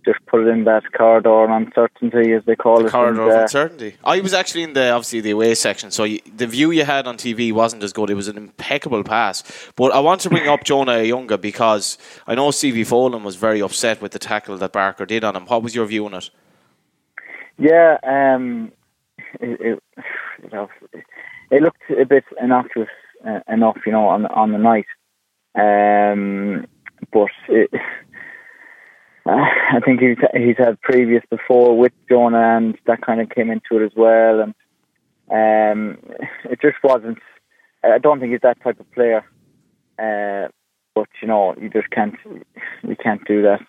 just put it in that corridor of uncertainty, as they call it. corridor and, of uh, uncertainty. I was actually in the obviously the away section, so you, the view you had on TV wasn't as good. It was an impeccable pass. But I want to bring up Jonah Ayunga because I know Stevie Folan was very upset with the tackle that Barker did on him. What was your view on it? Yeah, um, it, it, it looked a bit innocuous uh, enough, you know, on on the night. Um, but it, I think he's he's had previous before with Jonah, and that kind of came into it as well. And um, it just wasn't. I don't think he's that type of player. Uh, but you know, you just can't. You can't do that.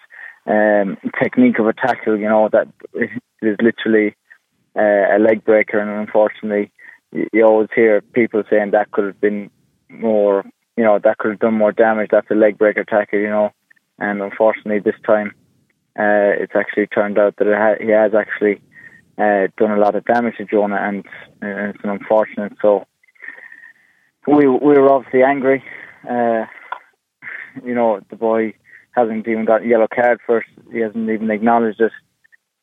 Um, technique of a tackle, you know, that is literally uh, a leg breaker, and unfortunately, you, you always hear people saying that could have been more, you know, that could have done more damage. That's a leg breaker tackle, you know, and unfortunately, this time, uh, it's actually turned out that ha- he has actually uh, done a lot of damage to Jonah, and uh, it's an unfortunate. So we we were obviously angry. Uh, you know, the boy hasn't even got a yellow card first. He hasn't even acknowledged it.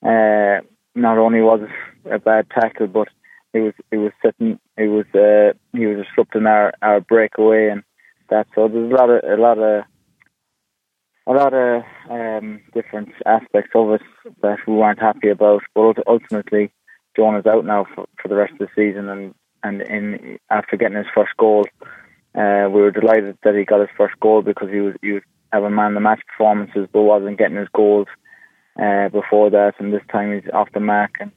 Uh, not only was it a bad tackle, but it was it was sitting. It was uh, he was disrupting our our breakaway, and that. So there's a lot of a lot of a lot of um, different aspects of it that we weren't happy about. But ultimately, Jonah's out now for, for the rest of the season, and and in after getting his first goal, uh, we were delighted that he got his first goal because he was he was having man the match performances, but wasn't getting his goals uh, before that, and this time he's off the mark and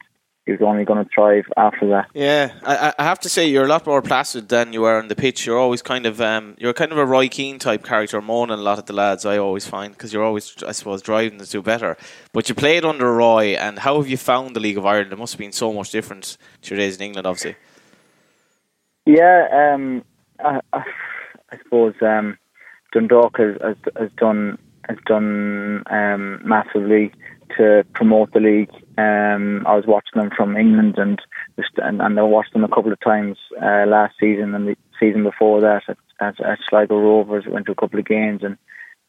he was only going to thrive after that. Yeah, I, I have to say you're a lot more placid than you were on the pitch. You're always kind of um, you're kind of a Roy Keane type character, moaning a lot at the lads. I always find because you're always, I suppose, driving to do better. But you played under Roy, and how have you found the League of Ireland? It must have been so much different to your days in England, obviously. Yeah, um, I, I, I, suppose um, Dundalk has, has, has done has done um, massively to promote the league. Um, I was watching them from England and and, and I watched them a couple of times uh, last season and the season before that at, at, at Sligo Rovers. Went to a couple of games and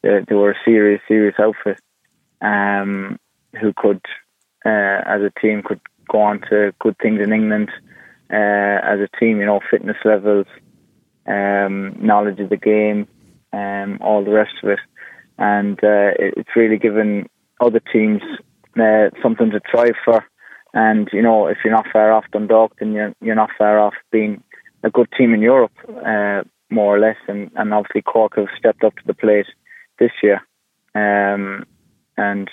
they, they were a serious, serious outfit um, who could, uh, as a team, could go on to good things in England. Uh, as a team, you know, fitness levels, um, knowledge of the game, um, all the rest of it, and uh, it's really given other teams uh, something to strive for. And you know, if you're not far off Dundalk, then you're you're not far off being a good team in Europe, uh, more or less. And, and obviously Cork have stepped up to the plate this year, um, and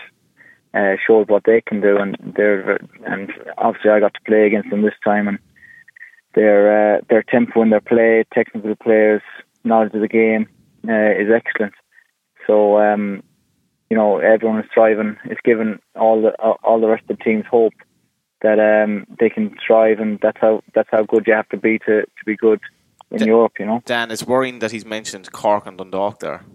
uh, showed what they can do. And they're and obviously I got to play against them this time, and their uh, their tempo in their play, technical players, knowledge of the game uh, is excellent. So um, you know everyone is thriving. It's given all the all the rest of the teams hope that um, they can thrive, and that's how that's how good you have to be to, to be good in Dan, Europe. You know, Dan, it's worrying that he's mentioned Cork and Dundalk there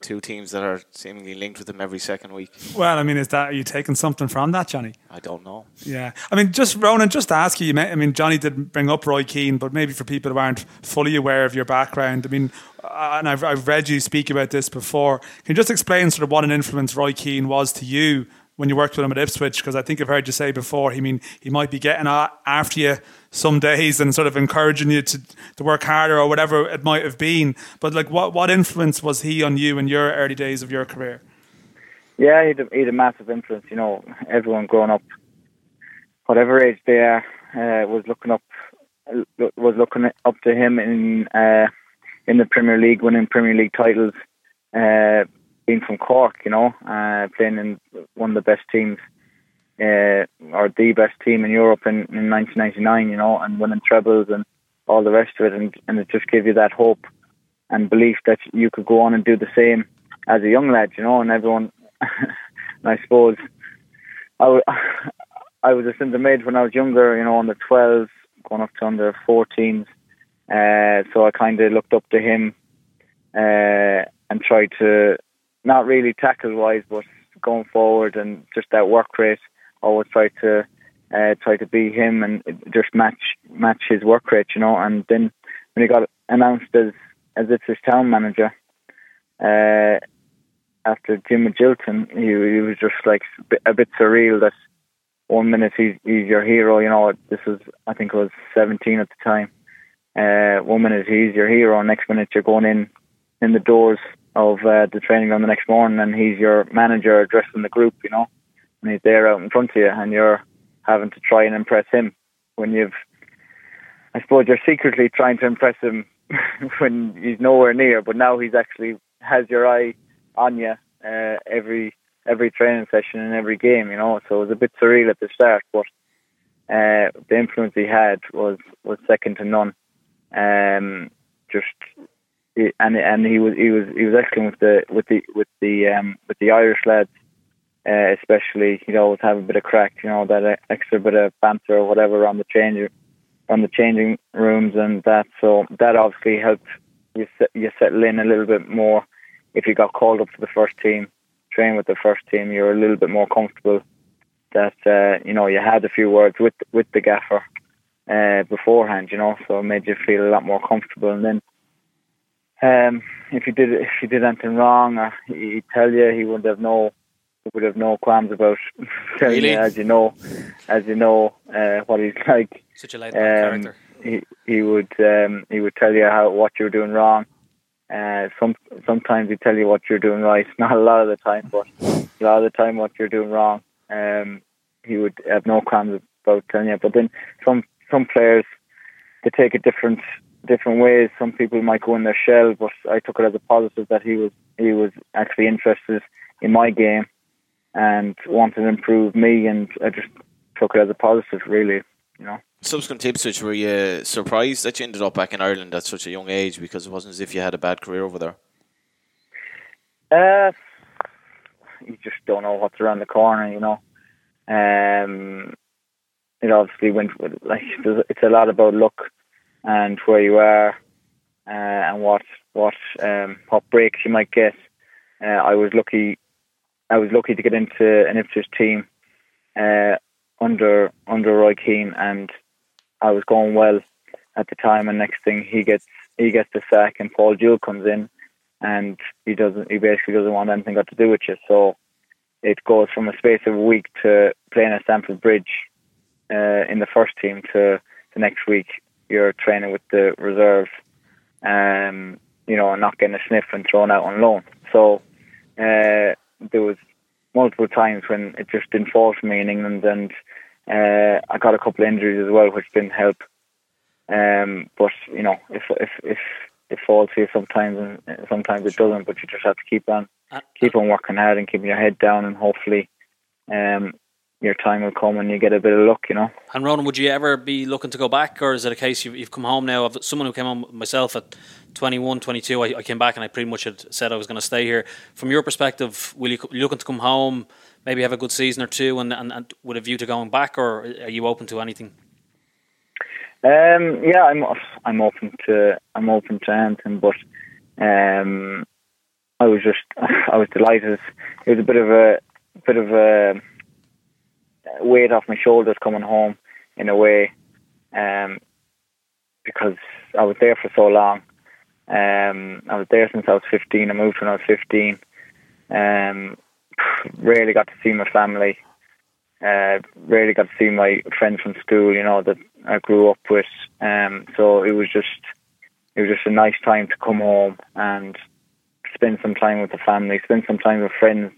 two teams that are seemingly linked with him every second week. Well, I mean, is that are you taking something from that, Johnny? I don't know. Yeah, I mean, just Ronan, just to ask you. I mean, Johnny did bring up Roy Keane, but maybe for people who aren't fully aware of your background, I mean, uh, and I've, I've read you speak about this before. Can you just explain sort of what an influence Roy Keane was to you when you worked with him at Ipswich? Because I think I've heard you say before, he mean he might be getting after you some days and sort of encouraging you to, to work harder or whatever it might have been. But like, what what influence was he on you in your early days of your career? Yeah, he had a, he had a massive influence. You know, everyone growing up, whatever age they are, uh, was looking up was looking up to him in uh, in the Premier League, winning Premier League titles. Uh, being from Cork, you know, uh, playing in one of the best teams, uh, or the best team in Europe in, in 1999, you know, and winning trebles and all the rest of it, and, and it just gave you that hope and belief that you could go on and do the same as a young lad, you know, and everyone. and I suppose I, w- I was a centre mid when I was younger, you know, under 12s, going up to under 14s. Uh, so I kind of looked up to him uh, and tried to not really tackle wise, but going forward and just that work rate. Always try to uh, try to be him and just match match his work rate, you know. And then when he got announced as as his town manager, uh, after Jim Magilton, he, he was just like a bit, surreal that one minute he's, he's your hero, you know. This was I think I was 17 at the time. Uh, one minute he's your hero, next minute you're going in in the doors of uh, the training ground the next morning, and he's your manager addressing the group, you know, and he's there out in front of you, and you're having to try and impress him when you've, I suppose, you're secretly trying to impress him when he's nowhere near, but now he's actually has your eye on you uh, every every training session and every game, you know. So it was a bit surreal at the start, but uh, the influence he had was was second to none. Um, just and and he was he was he was excellent with the with the with the um, with the Irish lads, uh, especially. He'd always have a bit of crack, you know, that extra bit of banter or whatever on the change on the changing rooms and that. So that obviously helped you you settle in a little bit more. If you got called up to the first team, train with the first team, you're a little bit more comfortable. That uh, you know you had a few words with with the gaffer uh, beforehand, you know, so it made you feel a lot more comfortable. And then um, if you did if you did anything wrong, or he'd tell you he wouldn't have no would have no qualms about telling really? you, as you know, as you know uh, what he's like. Such a laid um, character. He he would um, he would tell you how what you're doing wrong, uh, some sometimes he tell you what you're doing right. Not a lot of the time, but a lot of the time what you're doing wrong. Um, he would have no qualms about telling you. But then some some players they take it different different ways. Some people might go in their shell, but I took it as a positive that he was he was actually interested in my game and wanted to improve me, and I just took it as a positive, really. You know. Subsequent to Ipswich, were you surprised that you ended up back in Ireland at such a young age? Because it wasn't as if you had a bad career over there. Uh, you just don't know what's around the corner, you know. Um, it obviously went with, like it's a lot about luck and where you are uh, and what what um, what breaks you might get. Uh, I was lucky. I was lucky to get into an Ipswich team uh, under under Roy Keane, and I was going well at the time. And next thing, he gets he gets the sack, and Paul Jewell comes in, and he doesn't. He basically doesn't want anything got to do with you. So it goes from a space of a week to playing at Stamford Bridge uh, in the first team to the next week you're training with the reserve, um, you know, not getting a sniff and thrown out on loan. So uh, there was multiple times when it just didn't fall for me in England, and uh, I got a couple of injuries as well, which didn't help. Um, but you know, if if if it falls for you sometimes, and sometimes it doesn't. But you just have to keep on uh, keep on working hard and keeping your head down, and hopefully, um, your time will come and you get a bit of luck, you know. And Ronan, would you ever be looking to go back, or is it a case you've, you've come home now? Of someone who came home myself at 21, 22, I, I came back and I pretty much had said I was going to stay here. From your perspective, will you looking to come home, maybe have a good season or two, and, and, and with a view to going back, or are you open to anything? Um, yeah, I'm I'm open to I'm open to anything, but um, I was just I was delighted. It was a bit of a bit of a weight off my shoulders coming home in a way, um, because I was there for so long. Um, I was there since I was 15. I moved when I was 15. Um, rarely got to see my family. Uh, rarely got to see my friends from school, you know, that I grew up with. Um, so it was just, it was just a nice time to come home and spend some time with the family, spend some time with friends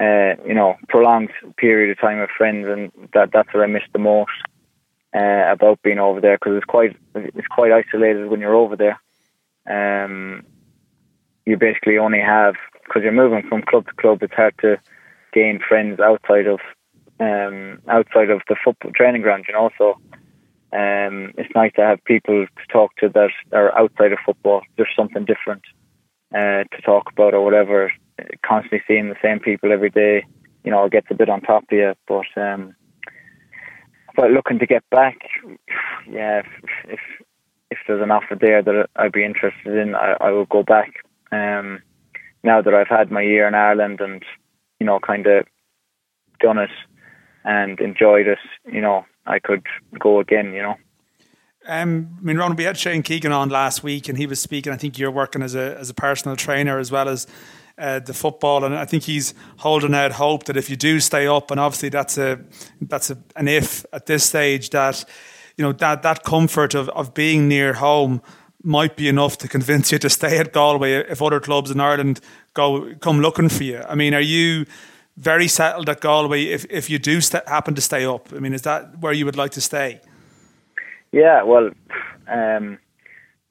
uh, you know, prolonged period of time with friends, and that that's what I miss the most uh, about being over there because it's quite it's quite isolated when you're over there. Um, you basically only have because you're moving from club to club. It's hard to gain friends outside of um, outside of the football training ground. You know, so um, it's nice to have people to talk to that are outside of football. There's something different uh, to talk about or whatever constantly seeing the same people every day, you know, it gets a bit on top of you. But um, but looking to get back, yeah, if if, if there's an offer there that I'd be interested in, I, I will go back. Um, now that I've had my year in Ireland and you know, kind of done it and enjoyed it, you know, I could go again. You know. Um, I mean, Ron, we had Shane Keegan on last week, and he was speaking. I think you're working as a as a personal trainer as well as uh, the football, and I think he's holding out hope that if you do stay up, and obviously that's a that's a, an if at this stage that you know that that comfort of, of being near home might be enough to convince you to stay at Galway if other clubs in Ireland go come looking for you. I mean, are you very settled at Galway if if you do st- happen to stay up? I mean, is that where you would like to stay? Yeah, well, um,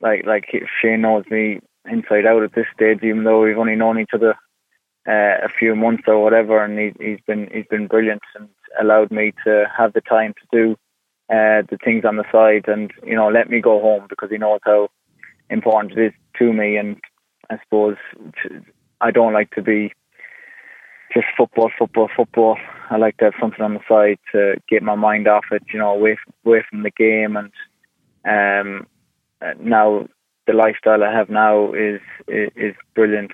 like like Shane knows me inside out at this stage, even though we've only known each other uh, a few months or whatever. And he, he's been he's been brilliant and allowed me to have the time to do uh, the things on the side, and you know, let me go home because he knows how important it is to me. And I suppose I don't like to be just football, football, football. I like to have something on the side to get my mind off it, you know, away away from the game. And um, now the lifestyle I have now is is, is brilliant.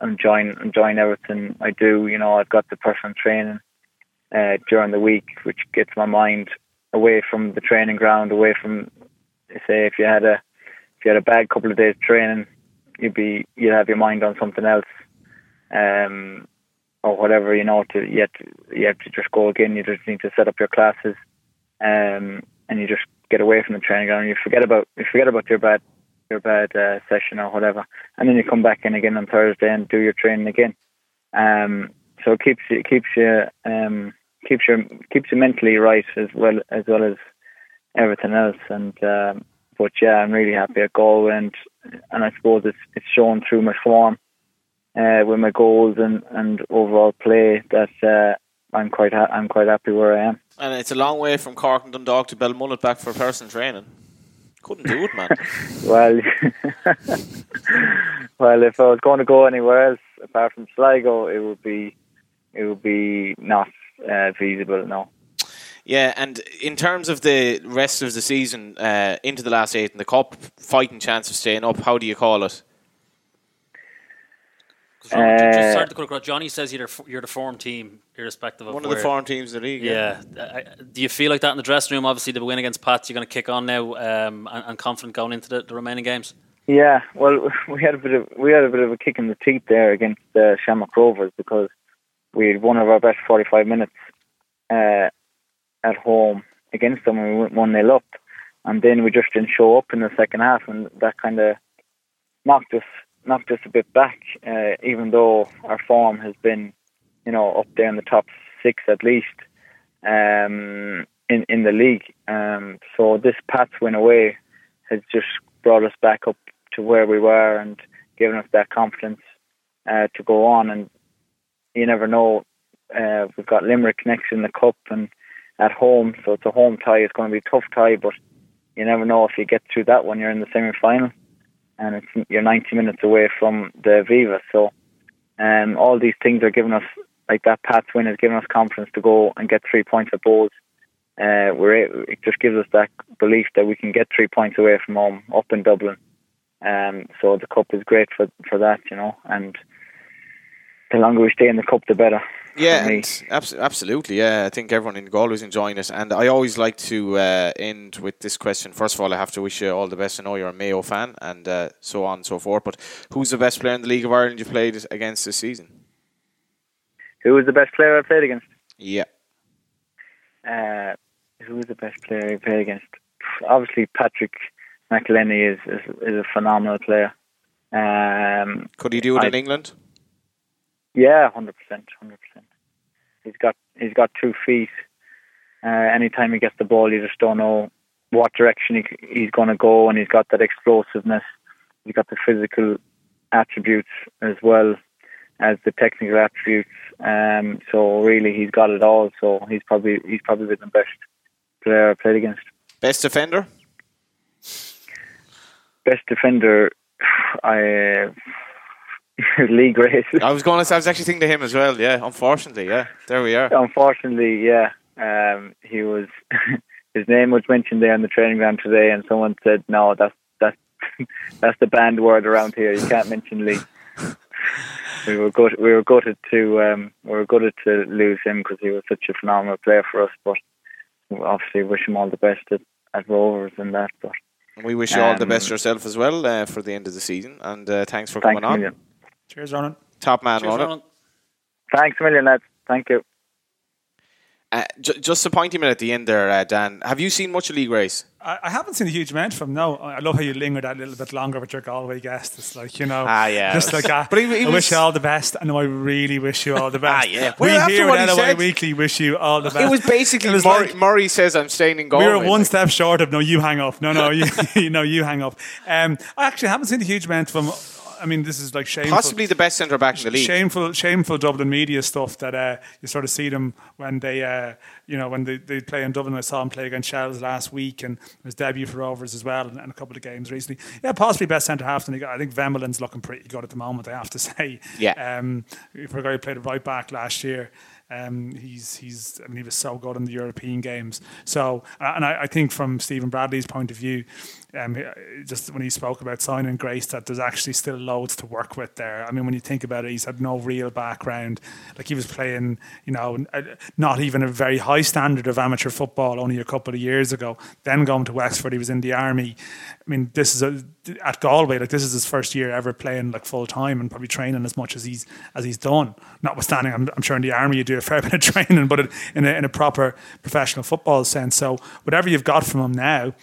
I'm enjoying enjoying everything I do. You know, I've got the personal training uh, during the week, which gets my mind away from the training ground, away from say if you had a if you had a bad couple of days training, you'd be you'd have your mind on something else, um, or whatever. You know, to you have to, you have to just go again. You just need to set up your classes, um, and you just get away from the training ground. You forget about you forget about your bad your bad uh, session or whatever, and then you come back in again on Thursday and do your training again. Um, so it keeps you keeps you um, keeps you keeps you mentally right as well as well as everything else. And um, but yeah, I'm really happy at Galway, and and I suppose it's it's shown through my form uh, with my goals and, and overall play that uh, I'm quite ha- I'm quite happy where I am. And it's a long way from Cork and Dundalk to Belmullet back for personal training. Couldn't do it, man. well, well, if I was going to go anywhere else apart from Sligo, it would be it would be not uh, feasible. No. Yeah, and in terms of the rest of the season, uh, into the last eight in the cup, fighting chance of staying up, how do you call it? Uh, just started to cut across. Johnny says you're you're the form team, irrespective of one of the form teams in the league. Yeah. yeah. do you feel like that in the dressing room? Obviously, the win against Pats, you're going to kick on now um, and, and, confident going into the, the, remaining games. Yeah, well, we had a bit of we had a bit of a kick in the teeth there against the uh, Shamrock Rovers because we had one of our best 45 minutes uh, at home against them, and we went one nil up, and then we just didn't show up in the second half, and that kind of knocked us knocked us a bit back, uh, even though our form has been, you know, up there in the top six at least um, in in the league. Um, so this Pats win away has just brought us back up to where we were and given us that confidence uh, to go on. And you never know. Uh, we've got Limerick next in the cup and at home, so it's a home tie. It's going to be a tough tie, but you never know if you get through that one. You're in the semi final and it's you're 90 minutes away from the Aviva. So, um, all these things are giving us like that Pats win has given us confidence to go and get three points at Bohs. Uh, we're it just gives us that belief that we can get three points away from home up in Dublin. Um, so the cup is great for for that, you know, and the longer we stay in the cup, the better. Yeah, abs- absolutely. Yeah, I think everyone in Galway is enjoying it, and I always like to uh, end with this question. First of all, I have to wish you all the best. I know you're a Mayo fan, and uh, so on and so forth. But who's the best player in the League of Ireland you played against this season? Who was the best player I played against? Yeah. Uh, who was the best player I played against? Obviously, Patrick McEleney is, is, is a phenomenal player. Um, Could he do it I, in England? Yeah, hundred percent, hundred percent. He's got he's got two feet. Uh, anytime he gets the ball, you just don't know what direction he, he's going to go, and he's got that explosiveness. He's got the physical attributes as well as the technical attributes. Um, so really, he's got it all. So he's probably he's probably been the best player I played against. Best defender. Best defender. I Lee Grace. I was going to. I was actually thinking to him as well. Yeah, unfortunately, yeah. There we are. Unfortunately, yeah. Um, he was. his name was mentioned there in the training ground today, and someone said, "No, that's that's that's the banned word around here. You can't mention Lee." we were good. We were gutted to. Um, we were gutted to lose him because he was such a phenomenal player for us. But obviously, wish him all the best at, at Rovers and that. But we wish you all the best um, yourself as well uh, for the end of the season. And uh, thanks for coming on. Cheers, Ronan. Top man, Cheers, Ronan. Ronan. Thanks a million, lads. Thank you. Uh, j- just a pointy minute at the end there, uh, Dan. Have you seen much of Lee Grace? I, I, haven't seen a huge amount from. No, I love how you linger that little bit longer with your Galway guest. It's like you know, ah, yeah, just like that. but he, he I wish you all the best. I know I really wish you all the best. ah, yeah. We well, here at LOI Weekly wish you all the best. It was basically it was Murray, like, Murray, says I'm staying in Galway. We were one step short of no, you hang up. No, no, you, you know, you hang up. Um, I actually haven't seen a huge amount from I mean, this is like shameful. Possibly the best centre back in the league. Shameful, shameful Dublin media stuff that uh, you sort of see them when they, uh, you know, when they, they play in Dublin. I saw him play against Shels last week and his debut for Rovers as well, and, and a couple of games recently. Yeah, possibly best centre half. And I think Vemelin's looking pretty good at the moment. I have to say. Yeah. Um, for a guy who played right back last year. Um, he's he's I mean he was so good in the European games. So and I, I think from Stephen Bradley's point of view, um, just when he spoke about signing Grace, that there's actually still loads to work with there. I mean, when you think about it, he's had no real background. Like he was playing, you know, not even a very high standard of amateur football only a couple of years ago. Then going to Wexford, he was in the army. I mean, this is a, at Galway. Like this is his first year ever playing like full time and probably training as much as he's as he's done. Notwithstanding, I'm, I'm sure in the army you do a fair bit of training, but in a, in a proper professional football sense. So whatever you've got from him now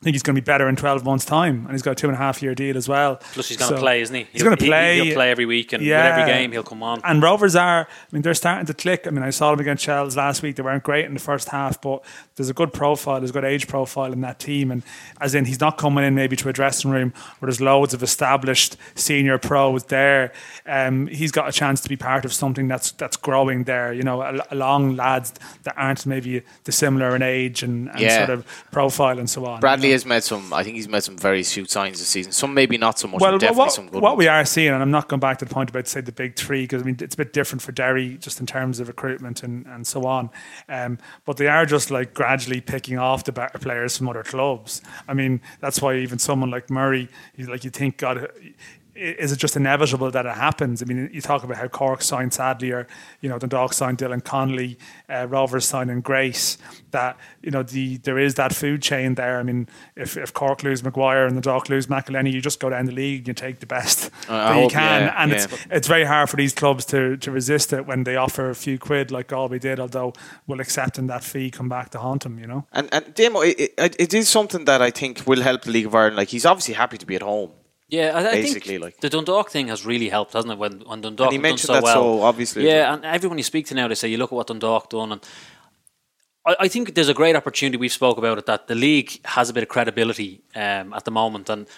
I think he's going to be better in 12 months' time, and he's got a two and a half year deal as well. Plus, he's going to play, isn't he? He's going to play. He, will play every week, and with every game, he'll come on. And Rovers are, I mean, they're starting to click. I mean, I saw them against Shels last week. They weren't great in the first half, but there's a good profile, there's a good age profile in that team. And as in, he's not coming in maybe to a dressing room where there's loads of established senior pros there. Um, he's got a chance to be part of something that's that's growing there, you know, along lads that aren't maybe dissimilar in age and, and yeah. sort of profile and so on. Bradley know? has made some, I think he's made some very shoot signs this season. Some maybe not so much, well, definitely what, some good What ones. we are seeing, and I'm not going back to the point about say the big three because I mean it's a bit different for Derry just in terms of recruitment and, and so on. Um, but they are just like gradually picking off the better players from other clubs. I mean that's why even someone like Murray, like you think God is it just inevitable that it happens? I mean, you talk about how Cork signed Sadlier, or you know, the Dundalk signed Dylan Connolly, uh, Rovers signing Grace. That you know, the there is that food chain there. I mean, if, if Cork lose Maguire and the Dundalk lose McEleney, you just go down the league and you take the best uh, that you can, yeah, and yeah. it's it's very hard for these clubs to to resist it when they offer a few quid like Galway did. Although, will accepting that fee come back to haunt them, you know. And and Demo, it, it, it is something that I think will help the League of Ireland. Like he's obviously happy to be at home. Yeah, I, I basically, think like the Dundalk thing has really helped, hasn't it? When when Dundalk And he mentioned done so that well, so obviously. Yeah, and everyone you speak to now, they say you look at what Dundalk done, and I, I think there's a great opportunity. We've spoke about it that the league has a bit of credibility um, at the moment, and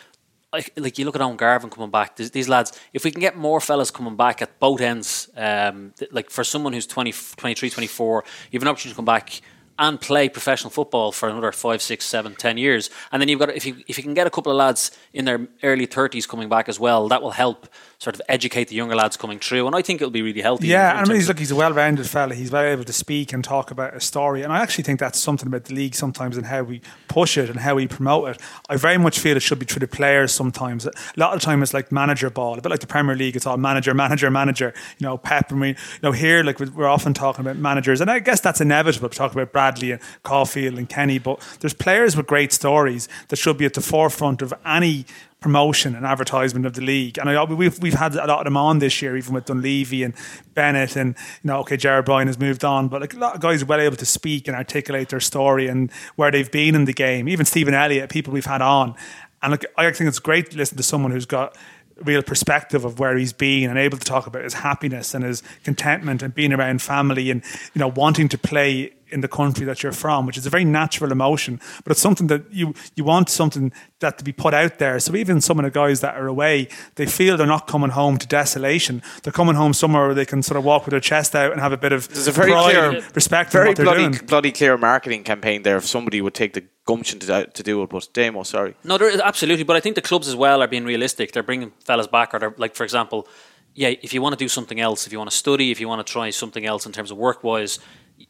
like, like you look at Owen Garvan coming back, these, these, lads, if we can get more fellas coming back at both ends, um, th- like for someone who's 20, 23, 24, you have an opportunity to come back and play professional football for another five, six, seven, ten years. And then you've got if you if you can get a couple of lads in their early thirties coming back as well, that will help sort of educate the younger lads coming through. And I think it'll be really healthy. Yeah, I mean, he's look, he's a well-rounded fella. He's very able to speak and talk about a story. And I actually think that's something about the league sometimes and how we push it and how we promote it. I very much feel it should be through the players sometimes. A lot of the time it's like manager ball, a bit like the Premier League. It's all manager, manager, manager. You know, Pep and we, you know, here like we're often talking about managers, and I guess that's inevitable. to talk about Bradley and Caulfield and Kenny, but there's players with great stories that should be at the forefront of any promotion and advertisement of the league. And I, we've we've had a lot of them on this year, even with Dunleavy and Bennett, and you know, okay, Jared Bryan has moved on, but like a lot of guys are well able to speak and articulate their story and where they've been in the game. Even Stephen Elliott, people we've had on, and like I think it's great to listen to someone who's got real perspective of where he's been and able to talk about his happiness and his contentment and being around family and you know wanting to play in the country that you're from, which is a very natural emotion, but it's something that you you want something that to be put out there. So even some of the guys that are away, they feel they're not coming home to desolation. They're coming home somewhere where they can sort of walk with their chest out and have a bit of There's a very pride clear, respect very for what they're bloody, doing. bloody clear marketing campaign there. If somebody would take the gumption to, uh, to do it, but Damo, sorry. No, there is absolutely, but I think the clubs as well are being realistic. They're bringing fellas back, or they're like, for example, yeah, if you want to do something else, if you want to study, if you want to try something else in terms of work wise,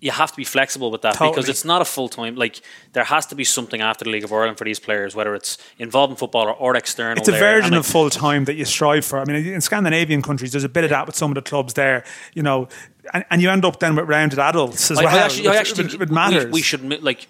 you have to be flexible with that Totally. because it's not a full time. Like there has to be something after the League of Ireland for these players, whether it's involved in football or, or external. It's a there. version like, of full time that you strive for. I mean, in Scandinavian countries, there's a bit of that with some of the clubs there, you know, and, and you end up then with rounded adults as I, well. I actually, I actually which- think which we- matters. We, should like.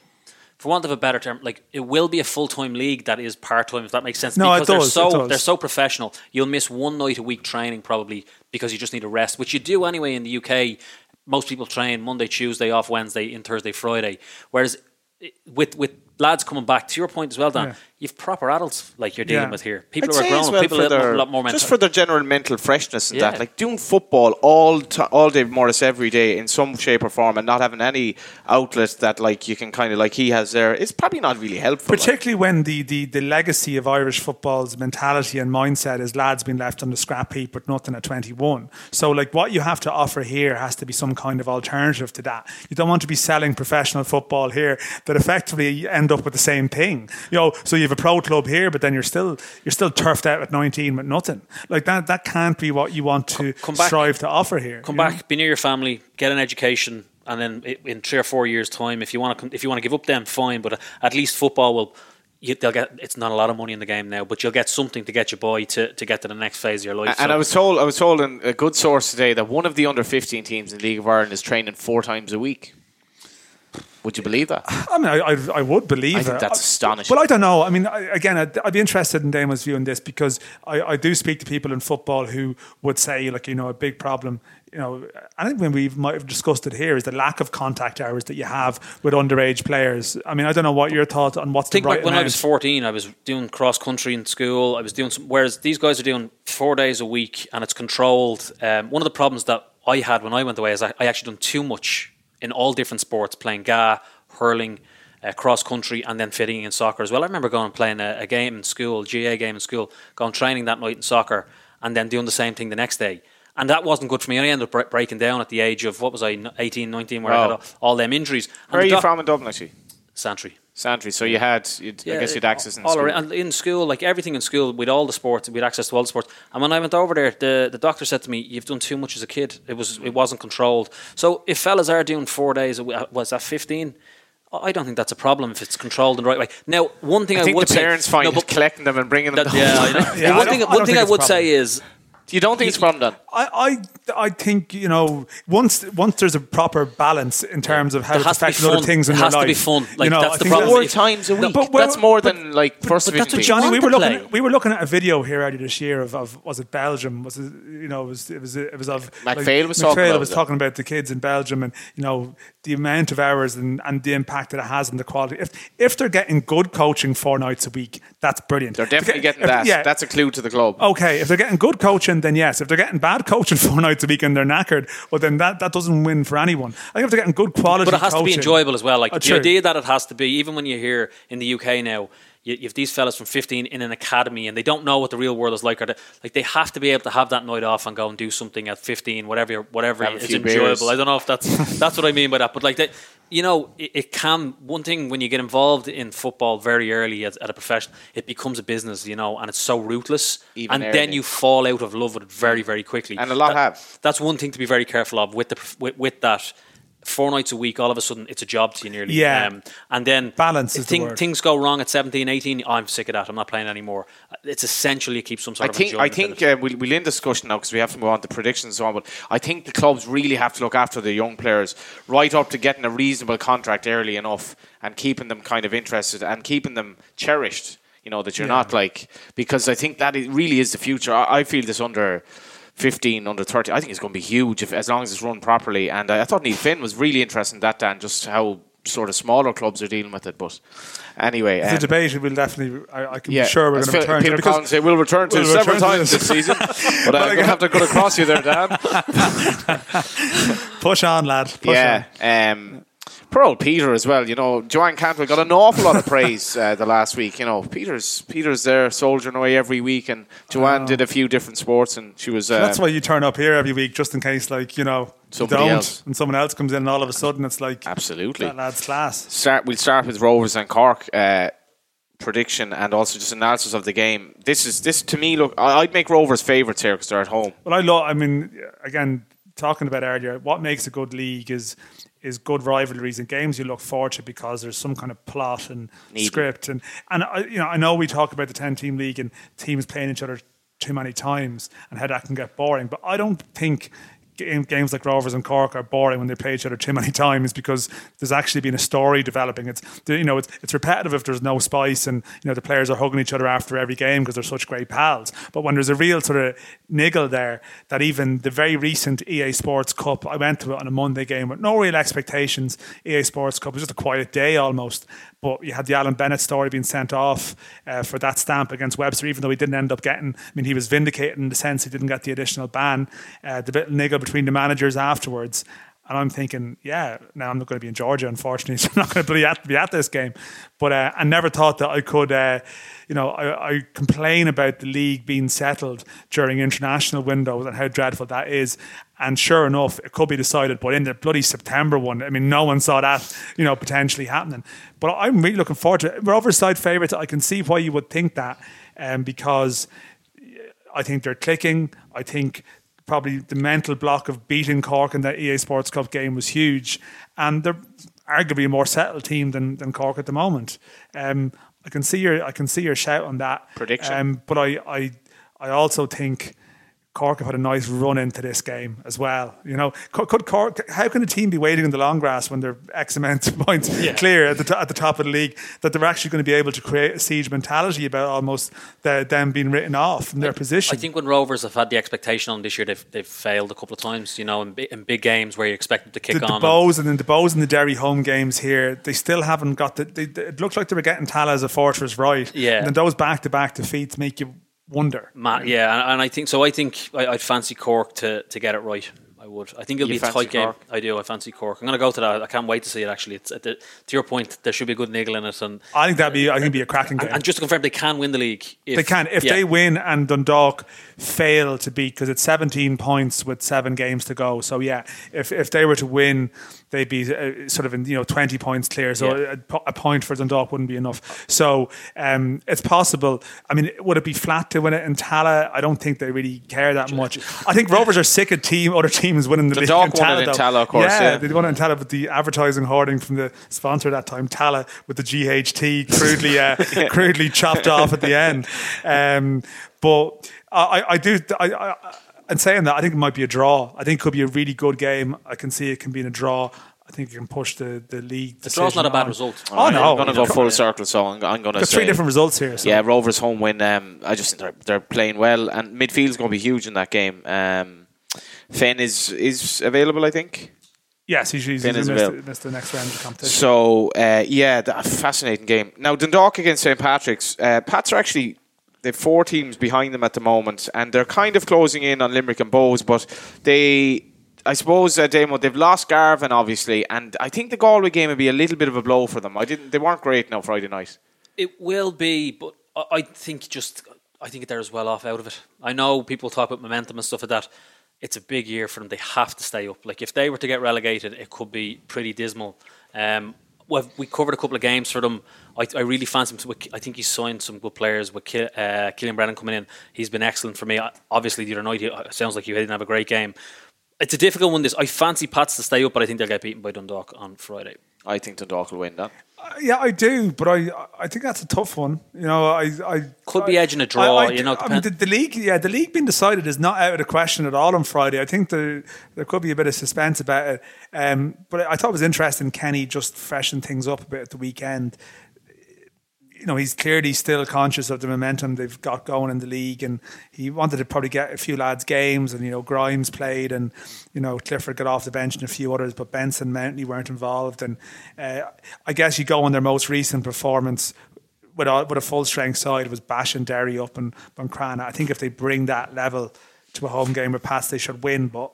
For want of a better term, like it will be a full time league that is part time, if that makes sense. No, it because they're does, it does. they're so professional. You'll miss one night a week training probably because you just need a rest, which you do anyway in the UK. Most people train Monday, Tuesday, off Wednesday, in Thursday, Friday. Whereas eh, with with lads coming back, to your point as well, Dan, Yeah. You've proper adults like you're dealing Yeah. with here. People I'd who are grown, up, well people for a lot more mental. just for their general mental freshness and Yeah. that, like doing football all t- all day Morris every day in some shape or form, and not having any outlet that like you can kind of like he has there, it's probably not really helpful. like. Particularly when the, the, the legacy of Irish football's mentality and mindset is lads being left on the scrap heap with nothing at 21. So, like, what you have to offer here has to be some kind of alternative to that. You don't want to be selling professional football here that effectively you end up with the same thing. You know, so you have a pro club here, but then you're still you're still turfed out at 19 with nothing. Like that that can't be what you want to Come back- strive to offer here. come you know? back, be near your family, get an education, and then in three or four years' time, if you want to, if you want to give up them, fine. But uh, at least football will. You, they'll get. It's not a lot of money in the game now, but you'll get something to get your boy to, to get to the next phase of your life. And So- I was told, I was told in a good source today that one of the under 15 teams in the League of Ireland is training four times a week. Would you believe that? I mean, I, I, I would believe I think it. that's astonishing. Well, I don't know. I mean, I, again, I'd, I'd be interested in Damon's view on this because I, I do speak to people in football who would say, like, you know, a big problem. You know, I think when we might have discussed it here is the lack of contact hours that you have with underage players. I mean, I don't know what your thought on what's I think the right like when I was 14, I was doing cross country in school. I was doing some, whereas these guys are doing four days a week and it's controlled. Um, one of the problems that I had when I went away is I, I actually done too much in all different sports, playing GAA, hurling, uh, cross country, and then fitting in soccer as well. I remember going and playing a, a game in school, GAA game in school, going training that night in soccer, and then doing the same thing the next day. And that wasn't good for me. I ended up bre- breaking down at the age of, what was I, 18, 19, where I had all, all them injuries. And Where are you doc- from in Dublin, actually? Santry. Santry. So you had, you'd, I guess you'd access in all school. around, and in school, like everything in school, with all the sports, we had access to all the sports. And when I went over there, the, the doctor said to me, "You've done too much as a kid. It was it wasn't controlled. So if fellas are doing four days, uh, was that fifteen? I don't think that's a problem if it's controlled in the right way. Now, one thing I I, think would the say, parents find no, collecting them and bringing them. that, yeah, Yeah, I one thing, one thing I would say is you don't think it's a problem then? I, I, I think you know once once there's a proper balance in terms of how There it's has to be affecting other fun. things in It your has to life. be fun. Like, you know, that's I the problem. Four Four times a week. but we're- that's more but- than like first but that's division what Johnny, we were looking. At, we were looking at a video here earlier this year of, of was it Belgium? Was it you know it was it was it was of McPhail was talking McPhail about was it. talking about the kids in Belgium and you know the amount of hours and, and the impact that it has on the quality. If if they're getting good coaching four nights a week, that's brilliant. They're definitely If- getting if- that. Yeah, That's a clue to the club. Okay, if they're getting good coaching, then yes. If they're getting bad coaching four nights a week and they're knackered, well, then that, that doesn't win for anyone. I think if they're getting good quality, But it has to be enjoyable as well. Like Oh, the true. idea that it has to be, even when you hear in the UK now, you, you have these fellas from 15 in an academy and they don't know what the real world is like. Or they, like they have to be able to have that night off and go and do something at 15, whatever whatever Have is enjoyable. beers. I don't know if that's that's what I mean by that. But like that, you know, it, it can. One thing when you get involved in football very early at, at a profession, it becomes a business, you know, and it's so ruthless. Even and then you fall out of love with it very very quickly. And a lot That- have. That's one thing to be very careful of with the with, with that four nights a week, all of a sudden it's a job to you nearly. Yeah. Um, and then Balance if is the word. things go wrong at 17, 18, I'm sick of that. I'm not playing anymore. It's essential you keep some sort I of think I think uh, we'll, we'll end discussion now because we have to move on to predictions and so on. But I think the clubs really have to look after the young players right up to getting a reasonable contract early enough and keeping them kind of interested and keeping them cherished. You know that you're not like because I think that it really is the future. I, I feel this under. 15 under 30 I think it's going to be huge if as long as it's run properly and I, I thought Neale Fenn was really interesting in that Dan just how sort of smaller clubs are dealing with it but anyway the um, debate. We'll definitely. I, I can yeah, be sure we're going to return to Peter it because- Collins said we'll return to We'll several return to times this. this season, but I'm going to have to cut across you there, Dan. Push on, lad. Push yeah, on. um, poor old Peter as well. You know, Joanne Cantwell got an awful lot of praise uh, the last week. You know, Peter's Peter's there soldiering away every week, and Joanne did a few different sports, and she was. Uh, That's why you turn up here every week, just in case, like you know, Somebody you don't, else. and someone else comes in, and all of a sudden it's like absolutely. that lad's class. Start. We'll start with Rovers and Cork. Uh, prediction and also just analysis of the game. This is this to me. Look, I'd make Rovers favourites here because they're at home. Well, I love. I mean, again, talking about earlier, what makes a good league is is good rivalries and games you look forward to because there's some kind of plot and Needle. script and and I, you know I know we talk about the ten team league and teams playing each other too many times and how that can get boring, but I don't think. Game- Games like Rovers and Cork are boring when they play each other too many times because there's actually been a story developing. It's you know it's, it's repetitive if there's no spice and you know the players are hugging each other after every game because they're such great pals. But when there's a real sort of niggle there, that even the very recent EA Sports Cup, I went to it on a Monday game with no real expectations. EA Sports Cup was just a quiet day almost. But you had the Alan Bennett story being sent off uh, for that stamp against Webster, even though he didn't end up getting. I mean, he was vindicated in the sense he didn't get the additional ban. Uh, the bit niggle between the managers afterwards. And I'm thinking, yeah, now I'm not going to be in Georgia, unfortunately, so I'm not going to be at, be at this game. But uh, I never thought that I could, uh, you know, I, I complain about the league being settled during international windows and how dreadful that is. And sure enough, it could be decided, but in the bloody September one, I mean, no one saw that, you know, potentially happening. But I'm really looking forward to it. We're overside favourites. I can see why you would think that, um, because I think they're clicking. I think probably the mental block of beating Cork in that EA Sports Cup game was huge, and they're arguably a more settled team than, than Cork at the moment. Um, I can see your I can see your shout on that Prediction. um, but I, I I also think Cork have had a nice run into this game as well. You know, could, could Cork? How can a team be waiting in the long grass when they're X amount of points clear at the t- at the top of the league? That they're actually going to be able to create a siege mentality about almost the, them being written off from their position. I think when Rovers have had the expectation on this year, they've, they've failed a couple of times. You know, in, in big games where you expect them to kick the, the on. and- Bohs and then the Bohs and the Derry home games here, they still haven't got the. They, they- it looks like they were getting Tallaght as a fortress right. Yeah. And then those back to back defeats make you wonder. Ma- yeah, and, and I think so. I think I, I'd fancy Cork to, to get it right. I would. I think it'll You be a fancy tight game. Cork? I do. I fancy Cork. I'm going to go to that. I can't wait to see it. Actually, it's at the, to your point. There should be a good niggle in it, and I think that'd be. I think it'd be a cracking game. and, and just to confirm, they can win the league. If, they can if yeah. they win and Dundalk fail to beat because it's 17 points with seven games to go. So yeah, if if they were to win, they'd be uh, sort of in you know 20 points clear. So Yeah. a, a point for Dundalk wouldn't be enough. So um, it's possible. I mean, would it be flat to win it in Tallaght? I don't think they really care that much. I think Rovers are sick of team other teams winning the Dundalk league. won it in. Tallaght, of course, yeah. they won it in Tallaght with the advertising hoarding from the sponsor at that time, Tala, with the GHT crudely uh, crudely chopped off at the end. Um, but I, I do. I, I, and saying that, I think it might be a draw. I think it could be a really good game. I can see it can be in a draw. I think it can push the, the league. The draw's not a bad on. result. Oh no, I'm going to go full on. circle, so I'm, I'm going to There's say three different results here. So. Yeah, Rovers home win. Um, I just think they're they're playing well, and midfield's going to be huge in that game. Um, Fenn is is available, I think. Yes, he's, he's, Finn he's is missed, available. missed the next round of the competition. So uh, yeah, that, fascinating game. Now Dundalk against St Patrick's. Uh, Pats are actually they've four teams behind them at the moment, and they're kind of closing in on Limerick and Bohs, but they. I suppose, uh, they've lost Garvan, obviously, and I think the Galway game would be a little bit of a blow for them. I didn't; they weren't great now Friday night. It will be, but I, think just I think they're as well off out of it. I know people talk about momentum and stuff like that. It's a big year for them. They have to stay up. Like if they were to get relegated, it could be pretty dismal. Um, we covered a couple of games for them. I, I really fancy him. I think he's signed some good players with Ki- uh, Killian Brennan coming in. He's been excellent for me. Obviously, the other night, he- it sounds like he didn't have a great game. It's a difficult one. This I fancy Pats to stay up, but I think they'll get beaten by Dundalk on Friday. I think Dundalk will win that. Yeah, I do, but I I think that's a tough one. You know, I, I Could be edging a draw, you know, I mean, the, the league, yeah, the league being decided is not out of the question at all on Friday. I think there there could be a bit of suspense about it. Um, but I thought it was interesting. Kenny just freshened things up a bit at the weekend. You know, he's clearly still conscious of the momentum they've got going in the league, and he wanted to probably get a few lads games. And you know, Grimes played, and you know, Clifford got off the bench, and a few others, but Benson, and Mountney weren't involved. And uh, I guess you go on their most recent performance with a, with a full strength side was bashing Derry up and Buncrana. I think if they bring that level to a home game with Pats, they should win. But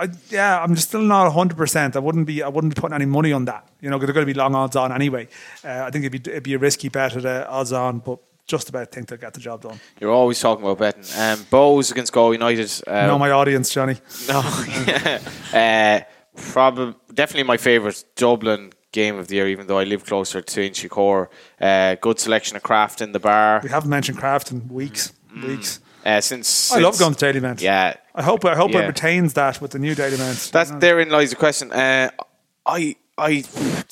I, yeah, I'm still not 100. percent I wouldn't be I wouldn't be putting any money on that. You know, they're going to be long odds on anyway. Uh, I think it'd be it'd be a risky bet at uh, odds on, but just about think they'll get the job done. You're always talking about betting. Um, Bohs against Go United. Uh, know my audience, Johnny. No, uh, probably definitely my favourite Dublin game of the year. Even though I live closer to Inchicore, uh, good selection of craft in the bar. We haven't mentioned Craft in weeks, weeks. Uh, since I love going to Dalymount. Yeah, I hope I hope Yeah. it retains that with the new Dalymount. that's You know? therein lies the question. Uh, I. I,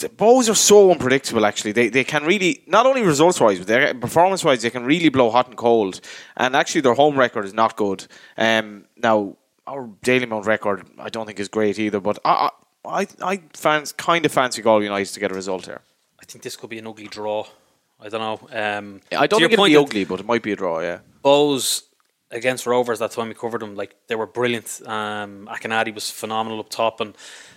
the Bohs are so unpredictable. Actually, they they can really not only results wise, but performance wise, they can really blow hot and cold. And actually, their home record is not good. Um, now our Dalymount record, I don't think is great either. But I I I, I fans kind of fancy Galway United to get a result here. I think this could be an ugly draw. I don't know. Um, I don't to think it'll be ugly, but it might be a draw. Yeah. Bohs against Rovers that time we covered them, like they were brilliant. Um, Akinade was phenomenal up top, and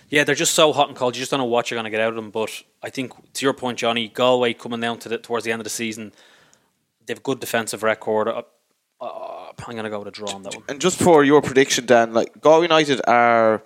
yeah, they're just so hot and cold. You just don't know what you're going to get out of them. But I think to your point, Johnny, Galway coming down to the towards the end of the season, they have a good defensive record. Uh, uh, I'm going to go with a draw on that one. And just for your prediction, Dan, like Galway United are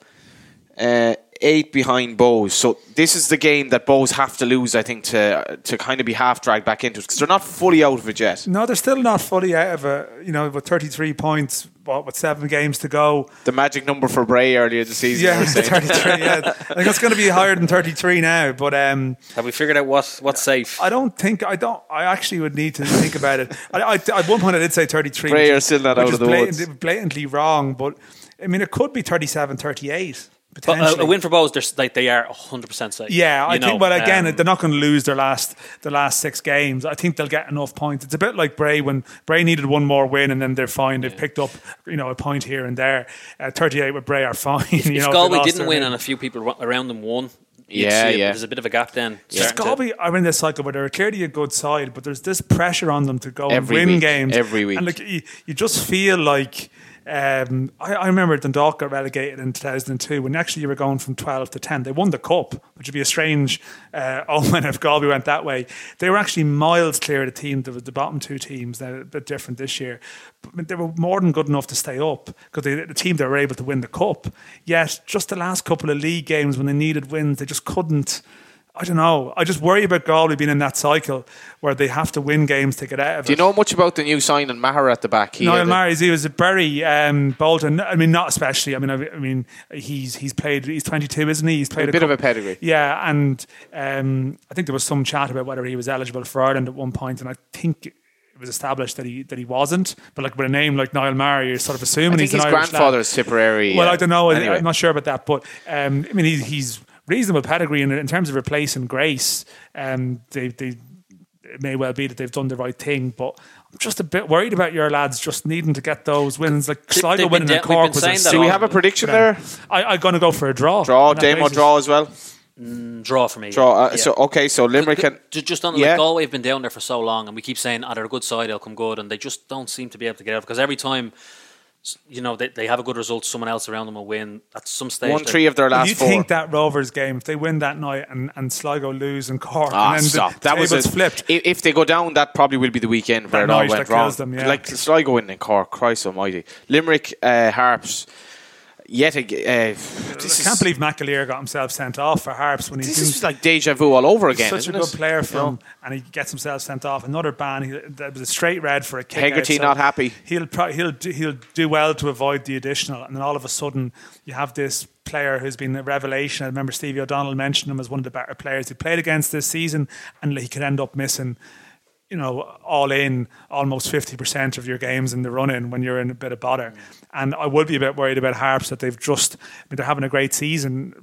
uh, eight behind Bohs, so this is the game that Bohs have to lose, I think, to to kind of be half dragged back into it because they're not fully out of it yet. No, they're still not fully out of it. You know, with 33 points, what, with seven games to go. The magic number for Bray earlier this season. Yeah, you were saying. 33. Yeah, I think it's going to be higher than 33 now. But um, Have we figured out what what's safe? I don't think I don't. I actually would need to think about it. I, I, at one point, I did say 33. Bray which are still not out of the blatant- woods. Blatantly wrong, but I mean, it could be 37, 38. But uh, potentially. a win for Bohs, they're s- like they are 100 percent safe. Yeah, I You think. know, Well, again, um, they're not going to lose their last the last six games. I think they'll get enough points. It's a bit like Bray when Bray needed one more win, and then they're fine. They've picked up you know a point here and there. Uh, Thirty eight with Bray are fine. you if know, they Galway lost didn't win game. and a few people around them won, you'd Yeah, see it, yeah. There's a bit of a gap then. Just starting to- Galway are in this cycle where they're clearly a good side, but there's this pressure on them to go Every and win week, games every week. and like you, you just feel like. Um, I, I remember Dundalk got relegated in 2002 when actually you were going from 12 to 10. They won the cup, which would be a strange uh, omen if Galway went that way. They were actually miles clear of the team, the, the bottom two teams. They're a bit different this year. But they were more than good enough to stay up because the team that were able to win the cup. Yet, just the last couple of league games when they needed wins, they just couldn't. I don't know. I just worry about Galway being in that cycle where they have to win games to get out of it. Do you know much about the new signing Maher at the back? He Niall a- he was a very um, Bolton. I mean, not especially. I mean, I, I mean, he's he's played. He's twenty two, isn't he? He's played a bit of a pedigree. Yeah, and um, I think there was some chat about whether he was eligible for Ireland at one point, and I think. It was established that he that he wasn't, but like with a name like Niall Murray, you're sort of assuming I think he's an his Irish lad. grandfather's Tipperary. Well, I don't know. I- Anyway. I'm not sure about that, but um, I mean, he's, he's reasonable pedigree in, in terms of replacing Grace. Um, they, they it may well be that they've done the right thing, but I'm just a bit worried about your lads just needing to get those wins. Like Sligo they've winning been in de- we've Cork been was a that Do we have a prediction there? I, I'm going to go for a draw. Draw, on that Damo basis. draw as well. draw for me. Draw. Uh, yeah. So okay, so Limerick and Ju- just on Yeah. like Galway have been down there for so long, and we keep saying, "Ah, they're a good side, they'll come good," and they just don't seem to be able to get out because every time, s- you know, they, they have a good result, someone else around them will win. At some stage, one three of their If last you four. think that Rovers game, if they win that night and, and Sligo lose in Cork, Ah, and then stop. the that was a, flipped, If, if they go down, that probably will be the weekend where That it all night went wrong. them, yeah. Like Sligo winning in Cork, Christ Almighty. Limerick, uh, Harps. Yet again, uh, I can't believe McAleer got himself sent off for Harps when he's this is like deja vu all over again. such a good it? player for know? him, and he gets himself sent off. Another ban. He, that was a straight red for a kick. Hegarty not happy. He'll pro- he'll do, he'll do well to avoid the additional, and then all of a sudden you have this player who's been a revelation. I remember Stevie O'Donnell mentioned him as one of the better players he played against this season, and he could end up missing. You know, all in almost fifty percent of your games in the run in when you're in a bit of bother, mm. and I would be a bit worried about Harps that they've just. I mean, they're having a great season,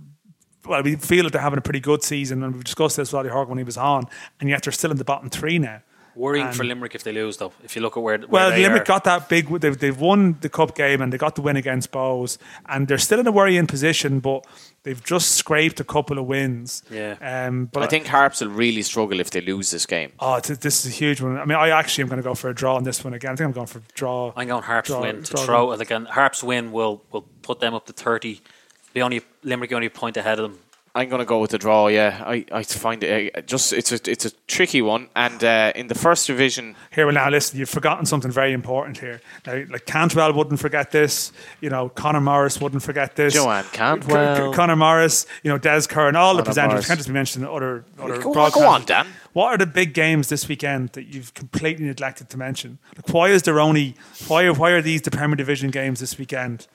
well, we feel that they're having a pretty good season, and we've discussed this with Ollie Horgan when he was on, and yet they're still in the bottom three now. Worrying Um, for Limerick if they lose, though. If you look at where, where Well, they Limerick are. got that big. They've, they've won the cup game and they got the win against Bohs, and they're still in a worrying position, but they've just scraped a couple of wins. Yeah. Um, but I think Harps will really struggle if they lose this game. Oh, it's, this is a huge one. I mean, I actually am going to go for a draw on this one again. I think I'm going for draw. I'm going Harps draw- win to draw throw. Like an Harps win will will put them up to thirty. Be only Limerick only point ahead of them. I'm going to go with the draw. Yeah, I, I find it just it's a it's a tricky one. And uh, in the first division, Here, well, now listen, you've forgotten something very important here. Now, like Cantwell wouldn't forget this. You know, Connor Morris wouldn't forget this. Joanne C- Cantwell. C- Conor Morris, you know, Des Curran, all the presenters. Morris. Can't just be mentioning other other Go on- go on, Dan. What are the big games this weekend that you've completely neglected to mention? Like, why is there only why why are these the Premier Division games this weekend?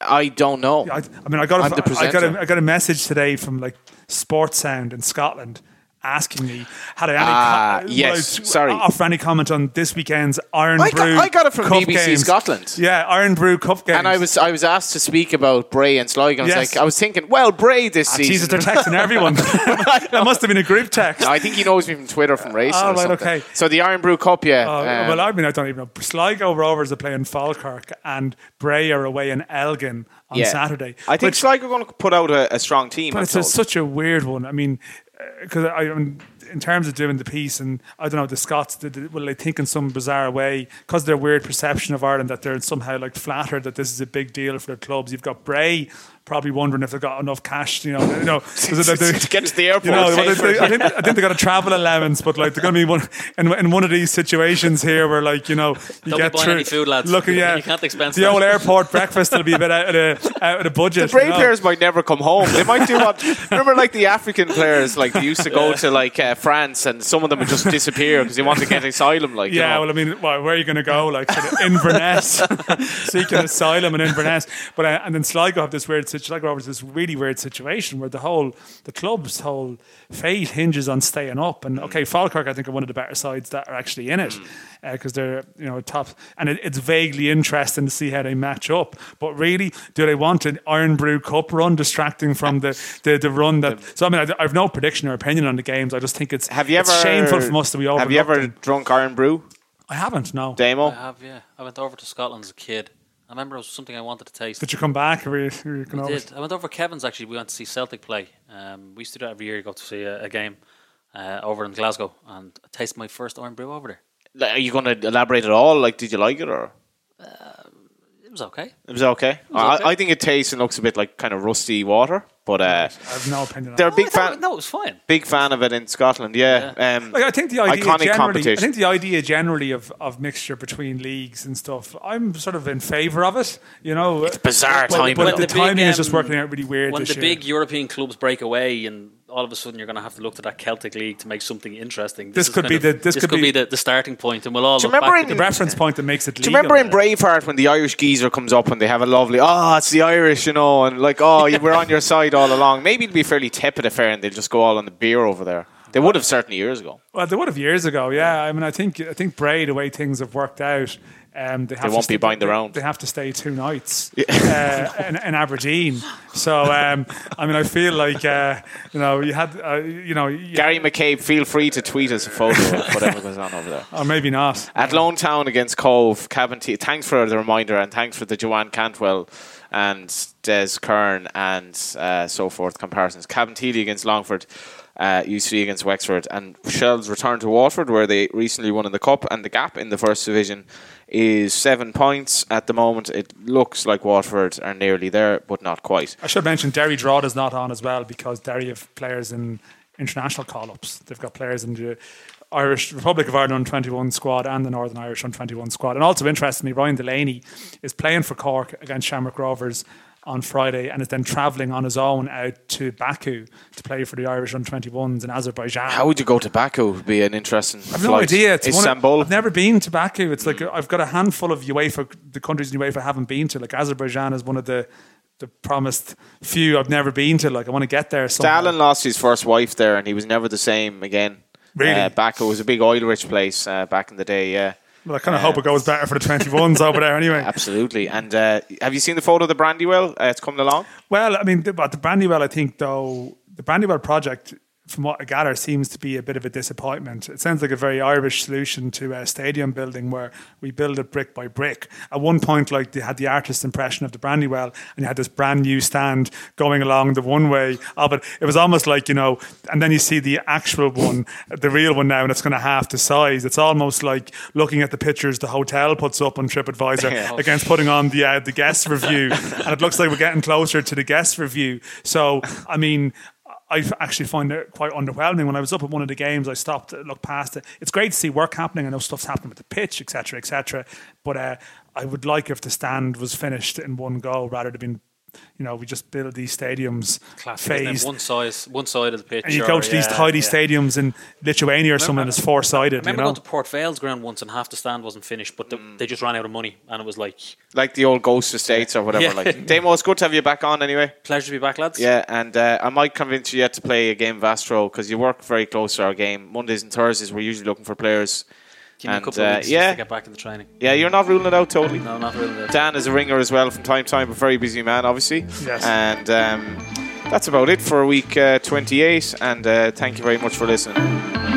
I don't know. I, I mean, I got a, I got a, I got a message today from like Sportsound in Scotland asking me had I any Ah, co- yes, I sorry. offer any comment on this weekend's Iron I got- Brew. I got it from Cup BBC games. Scotland. Yeah, Irn-Bru Cup games. and I was I was asked to speak about Bray and Sligo. and I was like, I was thinking, well, Bray this Ah, season. Jesus, they're texting everyone. that must have been a group text. I think he knows me from Twitter from racing. Oh, right, okay. So the Irn-Bru Cup, yeah. Oh, um, well, I mean, I don't even know. Sligo Rovers are playing Falkirk, and Bray are away in Elgin on yeah. Saturday. I think Sligo are going to put out a, a strong team. But I'm it's a, such a weird one. I mean, because I, in terms of doing the piece, and I don't know, the Scots, will they think in some bizarre way, because their weird perception of Ireland, that they're somehow like flattered that this is a big deal for their clubs. You've got Bray probably wondering if they've got enough cash, you know, you know, 'cause they- they- to get to the airport. you know, well, for they. I, think, I think they got a travel allowance, but like they're going to be one in, in one of these situations here where like you know you Don't be get buying through. any food, lads. Look, yeah, You can't expense the that. old airport breakfast will be a bit out of the out of the budget. Bray you know. players might never come home. They might do what. remember, like the African players, like they used to go to like uh, France, and some of them would just disappear because they want to get asylum. Like, you Yeah, know. well, I mean, well, where are you going to go? Like sort of Inverness, seeking asylum in Inverness. But uh, and then Sligo have this weird situation. Like Robert's this really weird situation where the whole the club's whole fate hinges on staying up. And okay, mm. Falkirk I think are one of the better sides that are actually in it mm. uh, because they're you know top, and it, it's vaguely interesting to see how they match up. But really, do they want an Irn-Bru Cup run distracting from the the, the run that? So I mean, I, I've no prediction or opinion on the games. I just think it's Have you it's ever shameful from us that we overlooked Have you ever them. drunk Irn-Bru, I haven't. No. Damo? I have, yeah. I went over to Scotland as a kid. I remember it was something I wanted to taste. Did you come back? Or were you, were you going I did. I went over Kevin's actually. We went to see Celtic play. Um, we used to do that every year. Go to see a, a game uh, over in Glasgow, and I tasted my first Irn-Bru over there. Like, Are you going to elaborate at all? Like, did you like it or? It was okay. It was okay. was okay. I, I think it tastes and looks a bit like kind of rusty water, but uh, I have no opinion. on they're a big I thought- fan. No, it was fine. Big fan of it in Scotland. Yeah. Um, Like I think the idea Iconic generally, competition. I think the idea generally of, of mixture between leagues and stuff. I'm sort of in favour of it. You know, it's bizarre but, timing. But When the, the big, timing is just um, working out really weird. When this the year. big European clubs break away, and all of a sudden you're going to have to look to that Celtic league to make something interesting. This is could be of- the- this could be, be- the, the starting point, and we'll all Do you look remember back in- at the reference point that makes it. do you remember in. Braveheart when the Irish geezer comes up and they have a lovely, oh, it's the Irish, you know, and like, oh, you we're on your side all along. Maybe it'd be a fairly tepid affair and they'll just go all on the beer over there. They would have certainly years ago. Well, they would have years ago. Yeah, I mean, I think I think Bray, the way things have worked out, um, they, have won't to be buying their own. They have to stay two nights uh, in, in Aberdeen. So, um, I mean, I feel like uh, you know you had uh, you know you, Gary McCabe, feel free to tweet us a photo of whatever goes on over there. or maybe not. Athlone Town against Cobh, Cabin T- thanks for the reminder and thanks for the Joanne Cantwell and Des Curran and uh, so forth comparisons. Cabinteely against Longford, uh, UC against Wexford, and Shels return to Waterford where they recently won in the Cup, and the gap in the first division is seven points at the moment. It looks like Waterford are nearly there, but not quite. I should mention Derry Drod is not on as well because Derry have players in international call-ups. They've got players in the Irish Republic of Ireland 21 squad and the Northern Irish under 21 squad. And also interestingly, Ryan Delaney is playing for Cork against Shamrock Rovers on Friday and is then travelling on his own out to Baku to play for the Irish under 21s in Azerbaijan. How would you go to Baku? Would be an interesting. I've no idea. It's one of- Istanbul. I've never been to Baku. It's like I've got a handful of UEFA, the countries in UEFA I haven't been to. Like Azerbaijan is one of the the promised few I've never been to. Like I want to get there. somehow. Stalin lost his first wife there, and he was never the same again. Really? Uh, Baku was a big oil-rich place uh, back in the day. Yeah, Well, I kind of hope it goes better for the 21s over there anyway. absolutely. And uh, have you seen the photo of the Brandywell? Uh, it's coming along. Well, I mean, the, but the Brandywell, I think, though, the Brandywell project, from what I gather, seems to be a bit of a disappointment. It sounds like a very Irish solution to a stadium building where we build it brick by brick. At one point, like they had the artist's impression of the Brandywell, and you had this brand new stand going along the one way of it. It was almost like you know, and then you see the actual one, the real one now, and it's going to half the size. It's almost like looking at the pictures the hotel puts up on TripAdvisor against putting on the uh, the guest review, and it looks like we're getting closer to the guest review. So, I mean. I actually find it quite underwhelming. When I was up at one of the games, I stopped, to look past it. It's great to see work happening. I know stuff's happening with the pitch, etc., etc. But uh, I would like if the stand was finished in one go rather than being, you know, we just build these stadiums Classic, phased. One size, one side of the pitch. And you or- go to these yeah, tidy yeah. stadiums in Lithuania or something that's four I sided. You know, going to Port Vale's ground once and half the stand wasn't finished, but the, they just ran out of money, and it was like Like the old Ghost Estates or whatever. Yeah. Like Damo, it's good to have you back on anyway. pleasure to be back, lads. Yeah, and uh, I might convince you yet to play a game of Astro because you work very close to our game. Mondays and Thursdays, we're usually looking for players. Give me and, a couple of uh, weeks yeah. just to get back into training. Yeah, you're not ruling it out totally. No, not really. Dan is a ringer as well from time to time, a very busy man, obviously. Yes. And um, that's about it for week uh, 28. And uh, thank you very much for listening.